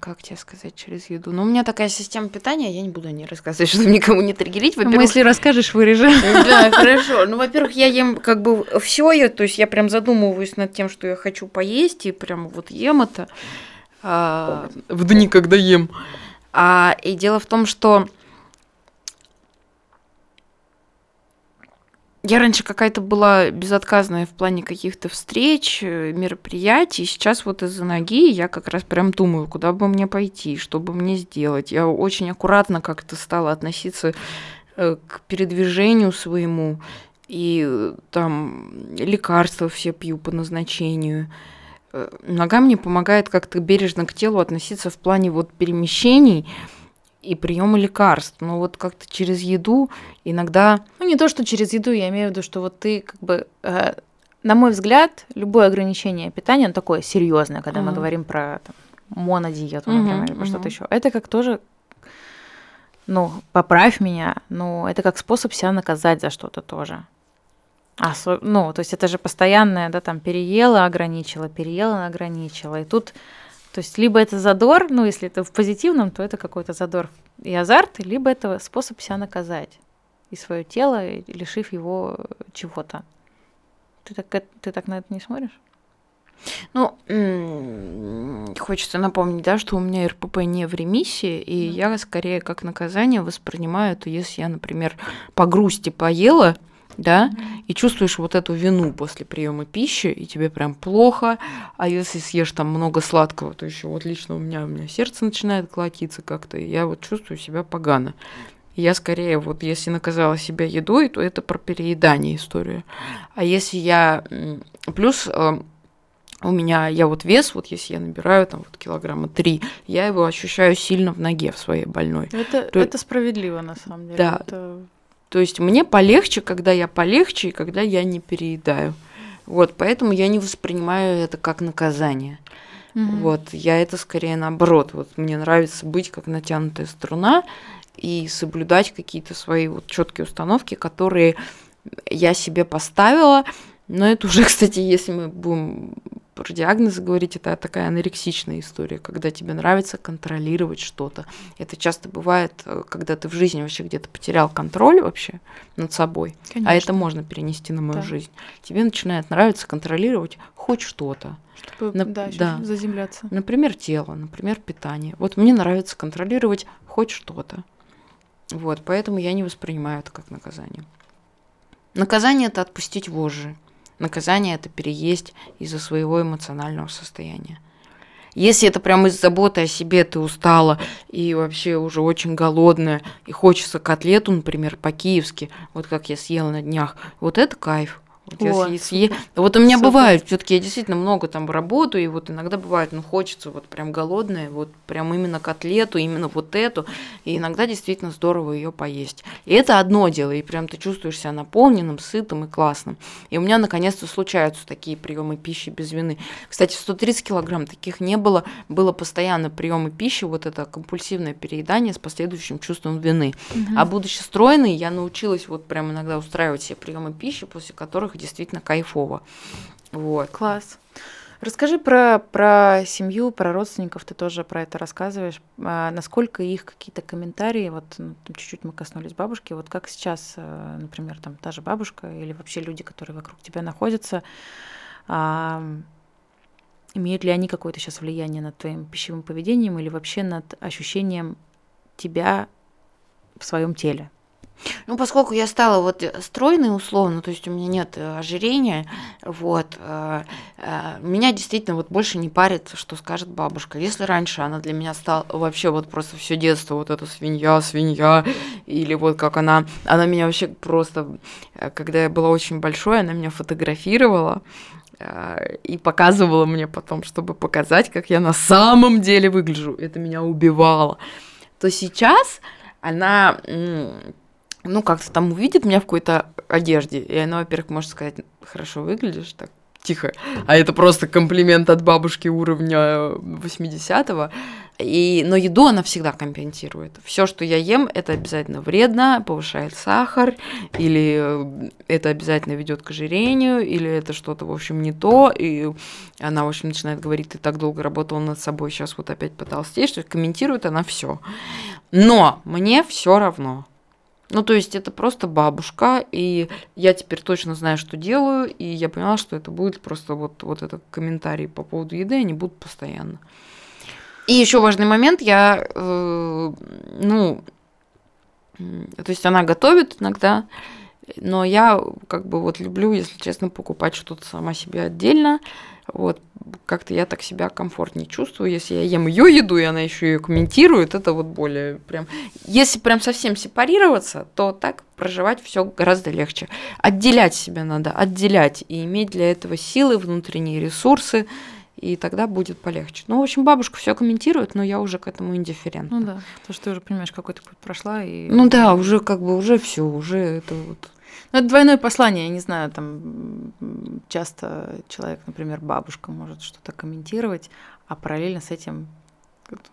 как тебе сказать, через еду. Ну, у меня такая система питания, я не буду о ней рассказывать, чтобы никому не триггерить. Ну, Во-первых, если расскажешь, вырежи. Да, хорошо. Ну, во-первых, я ем как бы все, я, то есть я прям задумываюсь над тем, что я хочу поесть, и прям вот ем это а, в дни, когда ем. А, и дело в том, что я раньше какая-то была безотказная в плане каких-то встреч, э, мероприятий. Сейчас вот из-за ноги я как раз прям думаю, куда бы мне пойти, что бы мне сделать. Я очень аккуратно как-то стала относиться э, к передвижению своему. И э, там лекарства все пью по назначению. Нога мне помогает как-то бережно к телу относиться в плане вот перемещений и приема лекарств. Но вот как-то через еду иногда Ну, не то, что через еду, я имею в виду, что вот ты как бы, э, на мой взгляд, любое ограничение питания, оно такое серьезное, когда мы Мгм. говорим про там, монодиету, например, или про что-то еще. Это как тоже, ну, поправь меня, но это как способ себя наказать за что-то тоже. Осо- ну, то есть это же постоянное, да, там, переела, ограничила, переела, ограничила. И тут, то есть либо это задор, ну, если это в позитивном, то это какой-то задор и азарт, либо это способ себя наказать и свое тело, лишив его чего-то. Ты так, ты так на это не смотришь? Ну, хочется напомнить, да, что у меня РПП не в ремиссии, и Мгм. я скорее как наказание воспринимаю это, если я, например, по грусти поела, да, и чувствуешь вот эту вину после приема пищи, и тебе прям плохо, а если съешь там много сладкого, то еще вот лично у меня, у меня сердце начинает колотиться как-то, и я вот чувствую себя погано. Я скорее, вот если наказала себя едой, то это про переедание история. А если я... Плюс э, у меня, я вот вес, вот если я набираю там вот килограмма три, я его ощущаю сильно в ноге в своей больной. Это, то, это справедливо на самом деле. Да. Это... То есть мне полегче, когда я полегче и когда я не переедаю. Вот, поэтому я не воспринимаю это как наказание. Угу. Вот, я это скорее наоборот. Вот мне нравится быть как натянутая струна и соблюдать какие-то свои вот четкие установки, которые я себе поставила. Но это уже, кстати, если мы будем про диагноз говорить, это такая анорексичная история, когда тебе нравится контролировать что-то. Это часто бывает, э, когда ты в жизни вообще где-то потерял контроль вообще над собой, Конечно. а это можно перенести на мою да. жизнь. Тебе начинает нравиться контролировать хоть что-то. Чтобы на, да, да. заземляться. Например, тело, например, питание. Вот мне нравится контролировать хоть что-то. Вот, поэтому я не воспринимаю это как наказание. Наказание это отпустить вожжи. Наказание это переесть из-за своего эмоционального состояния. Если это прямо из заботы о себе, ты устала и вообще уже очень голодная, и хочется котлету, например, по-киевски, вот как я съела на днях, вот это кайф. Вот, О, если съе... вот у меня супер. бывает, все-таки я действительно много там работаю, и вот иногда бывает, ну хочется вот прям голодная, вот прям именно котлету, именно вот эту, и иногда действительно здорово ее поесть. И это одно дело, и прям ты чувствуешь себя наполненным, сытым и классным. И у меня наконец-то случаются такие приемы пищи без вины. Кстати, 130 килограмм таких не было, было постоянно приемы пищи, вот это компульсивное переедание с последующим чувством вины. Угу. А будучи стройной, я научилась вот прям иногда устраивать себе приемы пищи, после которых которых действительно кайфово. Вот. Класс. Расскажи про, про семью, про родственников, ты тоже про это рассказываешь. А насколько их какие-то комментарии, вот ну, чуть-чуть мы коснулись бабушки, вот как сейчас, э, например, там та же бабушка или вообще люди, которые вокруг тебя находятся, а, имеют ли они какое-то сейчас влияние над твоим пищевым поведением или вообще над ощущением тебя в своем теле? Ну, поскольку я стала вот стройной условно, то есть у меня нет э, ожирения, вот, э, э, меня действительно вот больше не парит, что скажет бабушка. Если раньше она для меня стала вообще вот просто все детство, вот эта свинья, свинья, или вот как она, она меня вообще просто, когда я была очень большой, она меня фотографировала, и показывала мне потом, чтобы показать, как я на самом деле выгляжу. Это меня убивало. То сейчас она ну, как-то там увидит меня в какой-то одежде, и она, во-первых, может сказать, хорошо выглядишь, так, тихо. А это просто комплимент от бабушки уровня 80-го. И, но еду она всегда компенсирует. Все, что я ем, это обязательно вредно, повышает сахар, или э, это обязательно ведет к ожирению, или это что-то, в общем, не то. И она, в общем, начинает говорить, ты так долго работала над собой, сейчас вот опять потолстеешь, что комментирует она все. Но мне все равно. Ну, то есть это просто бабушка, и я теперь точно знаю, что делаю, и я поняла, что это будет просто вот, вот этот комментарий по поводу еды, они будут постоянно. И еще важный момент, я, э, ну, то есть она готовит иногда, но я как бы вот люблю, если честно, покупать что-то сама себе отдельно, вот, как-то я так себя комфортнее чувствую. Если я ем ее еду, и она еще ее комментирует, это вот более прям... Если прям совсем сепарироваться, то так проживать все гораздо легче. Отделять себя надо, отделять, и иметь для этого силы, внутренние ресурсы, и тогда будет полегче. Ну, в общем, бабушка все комментирует, но я уже к этому индифферентна. Ну да, потому что ты уже понимаешь, какой ты путь прошла. И... Ну да, уже как бы уже все, уже это вот ну, это двойное послание, я не знаю, там часто человек, например, бабушка может что-то комментировать, а параллельно с этим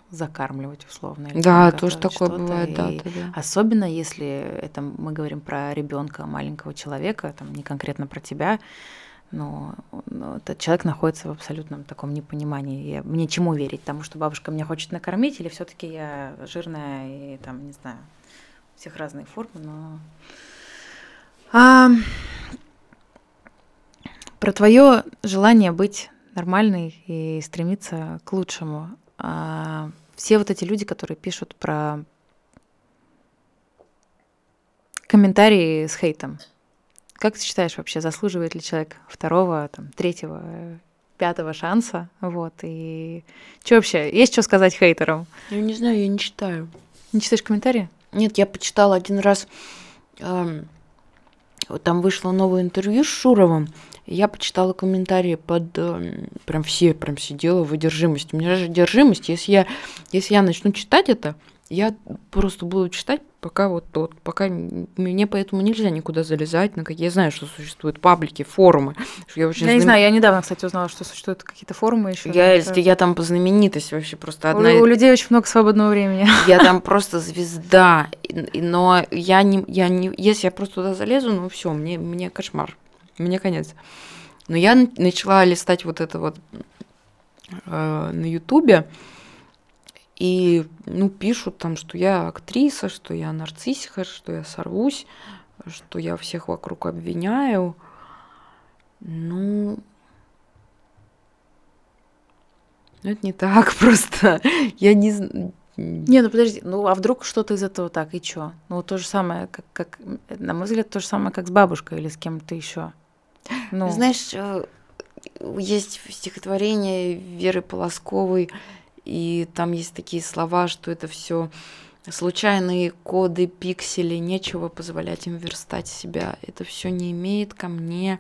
закармливать условно. Да, тоже такое бывает, да, да, да. Особенно если это мы говорим про ребенка маленького человека, там не конкретно про тебя, но, но этот человек находится в абсолютном таком непонимании. Я, мне чему верить? Тому, что бабушка меня хочет накормить, или все-таки я жирная и там, не знаю, всех разные формы, но а, про твое желание быть нормальной и стремиться к лучшему. А, все вот эти люди, которые пишут про комментарии с хейтом, Как ты считаешь вообще, заслуживает ли человек второго, там, третьего, пятого шанса? Вот, и что вообще, есть что сказать хейтерам? Я не знаю, я не читаю. Не читаешь комментарии? Нет, я почитала один раз, эм, там вышло новое интервью с Шуровым, я почитала комментарии под, эм, прям все, прям сидела в одержимости. У меня же одержимость, если я, если я начну читать это, я просто буду читать, пока вот, вот пока мне поэтому нельзя никуда залезать, на какие я знаю, что существуют паблики, форумы. Что я очень я знам... не знаю, я недавно, кстати, узнала, что существуют какие-то форумы еще. Я, это... я там по знаменитости вообще просто одна. У, у людей очень много свободного времени. Я там просто звезда, но я не, я не, если я просто туда залезу, ну все, мне, мне кошмар, мне конец. Но я начала листать вот это вот э, на Ютубе. И, ну, пишут там, что я актриса, что я нарциссика, что я сорвусь, что я всех вокруг обвиняю. Ну, ну это не так просто. Я не знаю. Не, ну подожди, ну а вдруг что-то из этого так, и чё? Ну то же самое, как, как, на мой взгляд, то же самое, как с бабушкой или с кем-то еще. Ну. Знаешь, э, есть стихотворение Веры Полосковой и там есть такие слова, что это все случайные коды, пиксели, нечего позволять им верстать себя. Это все не имеет ко мне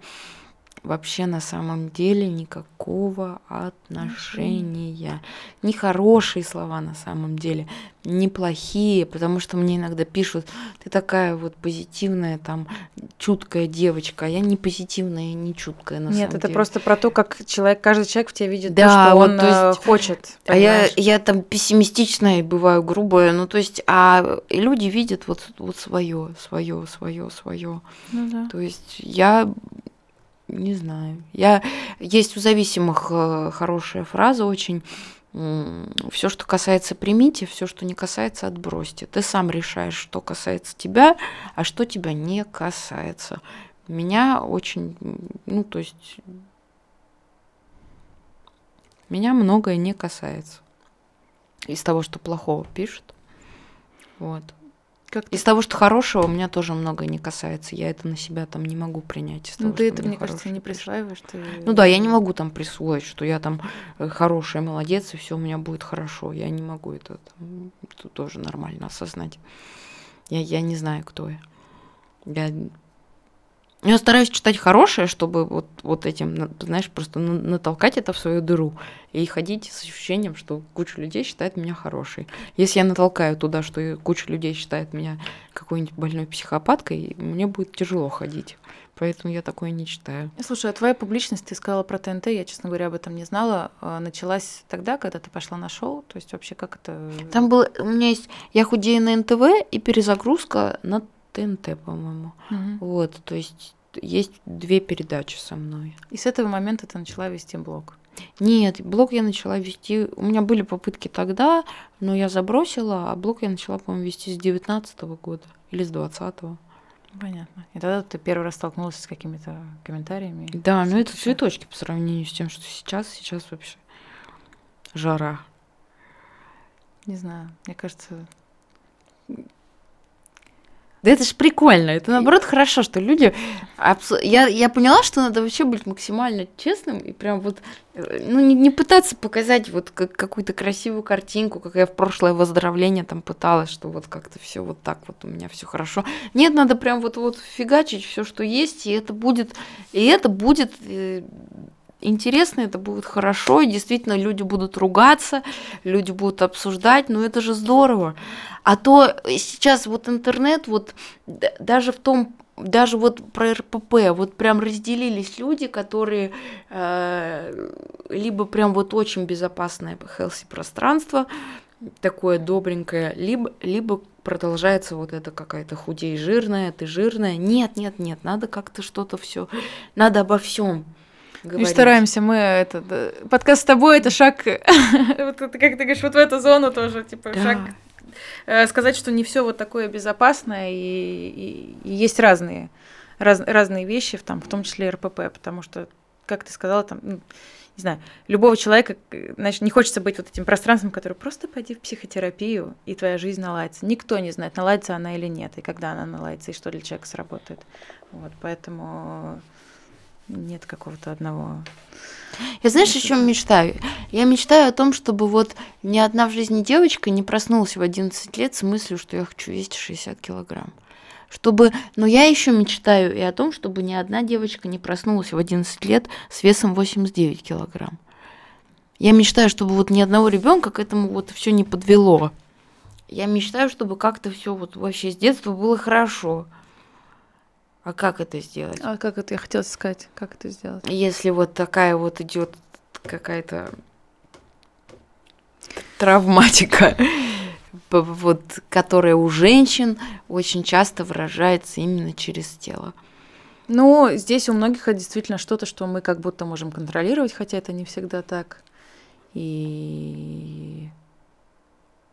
вообще на самом деле никакого отношения. Не хорошие слова на самом деле, неплохие, потому что мне иногда пишут, ты такая вот позитивная, там, чуткая девочка, а я не позитивная, не чуткая на Нет, самом это деле. просто про то, как человек, каждый человек в тебе видит да, то, что вот, он то э, есть, хочет. А я, я там пессимистичная и бываю грубая, ну то есть, а люди видят вот, вот свое, свое, свое, свое. Ну, да. То есть я не знаю. Я есть у зависимых э, хорошая фраза очень. Все, что касается, примите, все, что не касается, отбросьте. Ты сам решаешь, что касается тебя, а что тебя не касается. Меня очень, ну, то есть, меня многое не касается из того, что плохого пишут. Вот. Как из того, что хорошего, у меня тоже много не касается. Я это на себя там не могу принять. Ну, того, ты это, мне кажется, не присваиваешь. Ты... Ну да, я не могу там присвоить, что я там э, хорошая, молодец, и все у меня будет хорошо. Я не могу это там, это тоже нормально осознать. Я, я не знаю, кто я. Я я стараюсь читать хорошее, чтобы вот, вот этим, знаешь, просто натолкать это в свою дыру и ходить с ощущением, что куча людей считает меня хорошей. Если я натолкаю туда, что куча людей считает меня какой-нибудь больной психопаткой, мне будет тяжело ходить. Поэтому я такое не читаю. Слушай, а твоя публичность, ты сказала про ТНТ, я, честно говоря, об этом не знала, а, началась тогда, когда ты пошла на шоу? То есть вообще как это... Там было, у меня есть «Я худею на НТВ» и перезагрузка на ТНТ, по-моему. Угу. Вот, то есть есть две передачи со мной. И с этого момента ты начала вести блог? Нет, блог я начала вести. У меня были попытки тогда, но я забросила, а блог я начала, по-моему, вести с 19 года или с 20 -го. Понятно. И тогда ты первый раз столкнулась с какими-то комментариями? Да, но это цветочки по сравнению с тем, что сейчас. Сейчас вообще жара. Не знаю, мне кажется, да это ж прикольно, это наоборот хорошо, что люди... Я, я поняла, что надо вообще быть максимально честным и прям вот, э, ну, не, не пытаться показать вот как, какую-то красивую картинку, как я в прошлое выздоровление там пыталась, что вот как-то все вот так вот у меня все хорошо. Нет, надо прям вот вот фигачить все, что есть, и это будет, и это будет э, интересно, это будет хорошо, и действительно люди будут ругаться, люди будут обсуждать, но это же здорово. А то сейчас вот интернет, вот даже в том, даже вот про РПП, вот прям разделились люди, которые э, либо прям вот очень безопасное хелси пространство, такое добренькое, либо, либо продолжается вот это какая-то худей жирная, ты жирная. Нет, нет, нет, надо как-то что-то все, надо обо всем говорить. И стараемся мы это подкаст с тобой это шаг, вот как ты говоришь, вот в эту зону тоже типа да. шаг э, сказать, что не все вот такое безопасное и, и, и есть разные раз, разные вещи, в, там, в том числе РПП, потому что как ты сказала, там, ну, не знаю, любого человека, значит, не хочется быть вот этим пространством, который просто пойди в психотерапию, и твоя жизнь наладится. Никто не знает, наладится она или нет, и когда она наладится, и что для человека сработает. Вот, поэтому нет какого-то одного. Я знаешь, о чем мечтаю? Я мечтаю о том, чтобы вот ни одна в жизни девочка не проснулась в 11 лет с мыслью, что я хочу весить 60 килограмм чтобы, но я еще мечтаю и о том, чтобы ни одна девочка не проснулась в 11 лет с весом 89 килограмм. Я мечтаю, чтобы вот ни одного ребенка к этому вот все не подвело. Я мечтаю, чтобы как-то все вот вообще с детства было хорошо. А как это сделать? А как это я хотела сказать? Как это сделать? Если вот такая вот идет какая-то травматика вот, которая у женщин очень часто выражается именно через тело. Ну, здесь у многих это действительно что-то, что мы как будто можем контролировать, хотя это не всегда так. И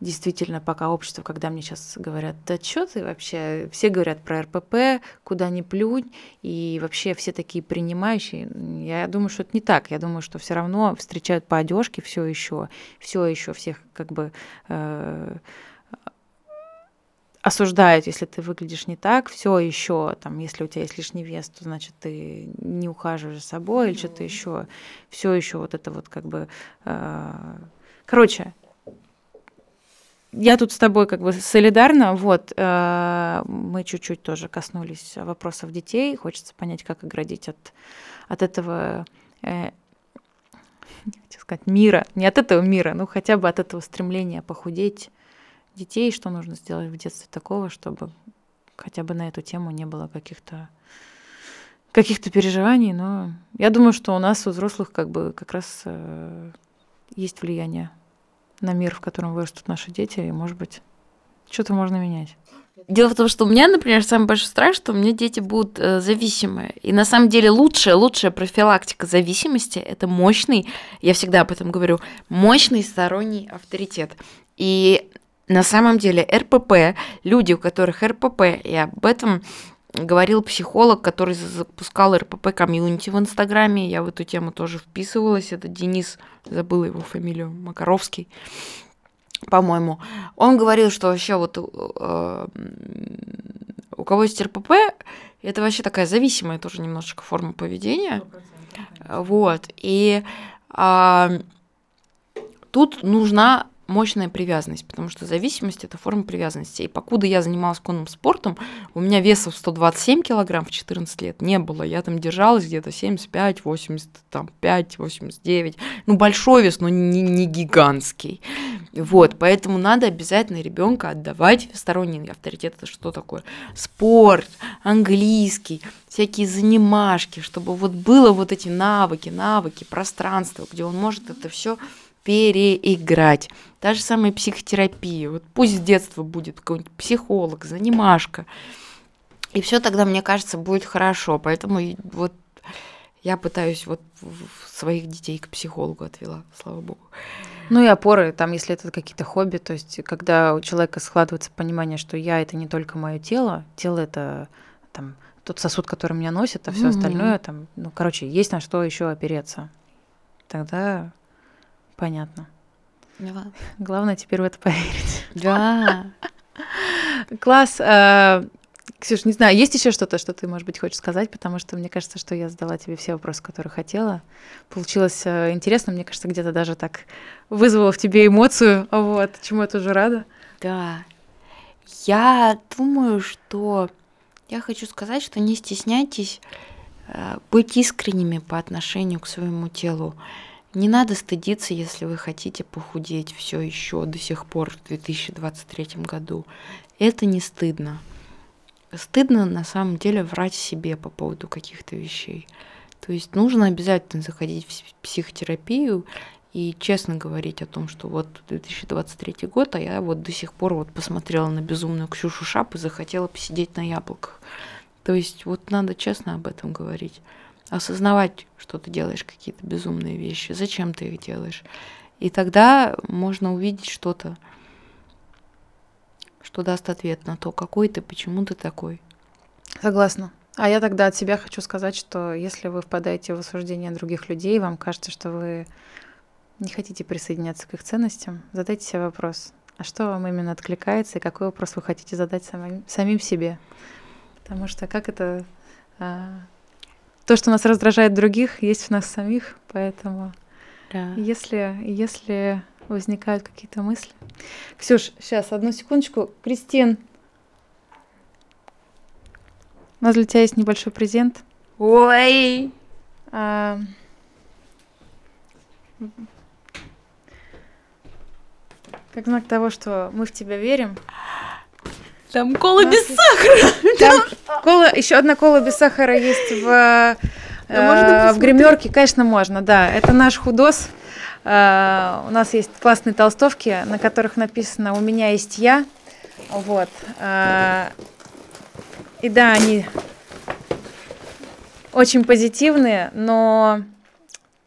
действительно, пока общество, когда мне сейчас говорят, да что ты вообще, все говорят про РПП, куда ни плюнь, и вообще все такие принимающие, я думаю, что это не так, я думаю, что все равно встречают по одежке все еще, все еще всех как бы э, осуждают, если ты выглядишь не так, все еще, там, если у тебя есть лишний вес, то значит ты не ухаживаешь за собой или что-то еще, все еще вот это вот как бы, э, короче, я тут с тобой как бы солидарна. Вот, э, мы чуть-чуть тоже коснулись вопросов детей. Хочется понять, как оградить от, от этого, э, хочу сказать, мира. Не от этого мира, но хотя бы от этого стремления похудеть детей. Что нужно сделать в детстве такого, чтобы хотя бы на эту тему не было каких-то каких-то переживаний, но я думаю, что у нас, у взрослых, как бы как раз э, есть влияние на мир, в котором вырастут наши дети, и, может быть, что-то можно менять. Дело в том, что у меня, например, самый большой страх, что у меня дети будут э, зависимые. И на самом деле лучшая, лучшая профилактика зависимости – это мощный, я всегда об этом говорю, мощный сторонний авторитет. И на самом деле РПП, люди, у которых РПП, и об этом говорил психолог, который запускал РПП комьюнити в Инстаграме. Я в эту тему тоже вписывалась. Это Денис, забыла его фамилию, Макаровский, по-моему. Он говорил, что вообще вот э, у кого есть РПП, это вообще такая зависимая тоже немножечко форма поведения. 100%. Вот. И э, тут нужна мощная привязанность, потому что зависимость – это форма привязанности. И покуда я занималась конным спортом, у меня веса в 127 килограмм в 14 лет не было. Я там держалась где-то 75, 85, 89. Ну, большой вес, но не, не гигантский. Вот, поэтому надо обязательно ребенка отдавать сторонний авторитет. Это что такое? Спорт, английский, всякие занимашки, чтобы вот было вот эти навыки, навыки, пространство, где он может это все переиграть. Та же самая психотерапия. Вот пусть с детства будет какой-нибудь психолог, занимашка. И все тогда, мне кажется, будет хорошо. Поэтому вот я пытаюсь вот своих детей к психологу отвела, слава богу. Ну и опоры, там, если это какие-то хобби, то есть когда у человека складывается понимание, что я это не только мое тело, тело это там тот сосуд, который меня носит, а все mm-hmm. остальное там, ну, короче, есть на что еще опереться. Тогда Понятно. Да. Главное теперь в это поверить. Да. Класс. Э, Ксюш, не знаю, есть еще что-то, что ты, может быть, хочешь сказать, потому что мне кажется, что я задала тебе все вопросы, которые хотела. Получилось э, интересно, мне кажется, где-то даже так вызвало в тебе эмоцию, вот, чему я тоже рада. Да. Я думаю, что я хочу сказать, что не стесняйтесь э, быть искренними по отношению к своему телу. Не надо стыдиться, если вы хотите похудеть все еще до сих пор в 2023 году. Это не стыдно. Стыдно на самом деле врать себе по поводу каких-то вещей. То есть нужно обязательно заходить в психотерапию и честно говорить о том, что вот 2023 год, а я вот до сих пор вот посмотрела на безумную Ксюшу Шап и захотела посидеть на яблоках. То есть вот надо честно об этом говорить осознавать, что ты делаешь какие-то безумные вещи, зачем ты их делаешь. И тогда можно увидеть что-то, что даст ответ на то, какой ты, почему ты такой. Согласна. А я тогда от себя хочу сказать, что если вы впадаете в осуждение других людей, вам кажется, что вы не хотите присоединяться к их ценностям, задайте себе вопрос, а что вам именно откликается и какой вопрос вы хотите задать самим, самим себе. Потому что как это... То, что нас раздражает других, есть в нас самих, поэтому Да. если, если возникают какие-то мысли... Ксюш, сейчас, одну секундочку. Кристин, у нас для тебя есть небольшой презент. Ой! А, Как знак того, что мы в тебя верим. Там кола без есть- Там кола, еще одна кола без сахара есть в, э, в гримерке, конечно, можно, да. Это наш худос. Э, У нас есть классные толстовки, на которых написано «У меня есть я». Вот. Э, И да, они очень позитивные, но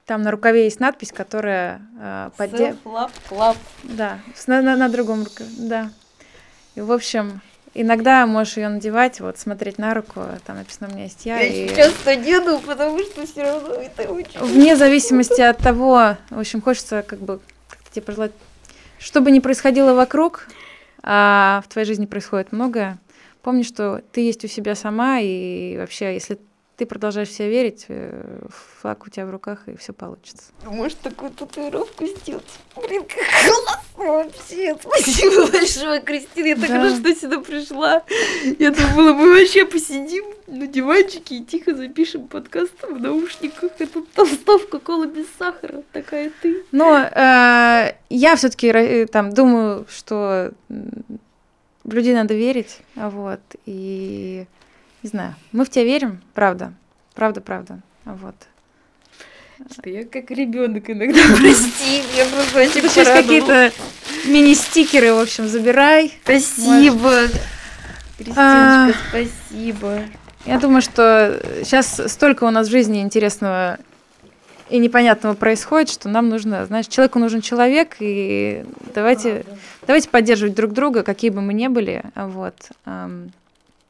там на рукаве есть надпись, которая э, подде- Лап, лап. да, на, на, на другом руке, да. И, в общем, иногда можешь ее надевать, вот, смотреть на руку, там написано «У меня есть я». Я и сейчас надену, потому что все равно это очень... Вне зависимости от того, в общем, хочется как бы как-то тебе пожелать, что бы ни происходило вокруг, а в твоей жизни происходит многое, помни, что ты есть у себя сама, и вообще, если ты продолжаешь в себя верить, э, флаг у тебя в руках, и все получится. Может, такую татуировку сделать? Блин, как классно вообще! Спасибо большое, Кристина. Я так Да. рада, что сюда пришла. Я думала, мы вообще посидим на диванчике и тихо запишем подкаст в наушниках. Это толстовка кола без сахара. Такая ты. Но э, я все-таки там думаю, что в людей надо верить, а вот и не знаю, мы в тебя верим, правда, правда, правда, а вот. Что я как ребенок иногда, прости, я просто очень Тут какие-то мини-стикеры, в общем, забирай. Спасибо. А. Кристиночка, спасибо. Я думаю, что сейчас столько у нас в жизни интересного и непонятного происходит, что нам нужно, знаешь, человеку нужен человек, и давайте, давайте поддерживать друг друга, какие бы мы ни были, а вот.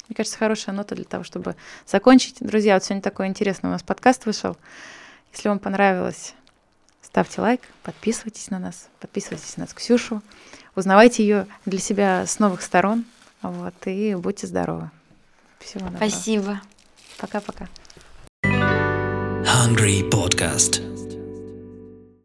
Мне кажется, хорошая нота для того, чтобы закончить. Друзья, вот сегодня такой интересный у нас подкаст вышел. Если вам понравилось, ставьте лайк, подписывайтесь на нас, подписывайтесь на нас Ксюшу, узнавайте ее для себя с новых сторон, вот, и будьте здоровы. Всего доброго. Спасибо. Пока-пока. Hungry Podcast.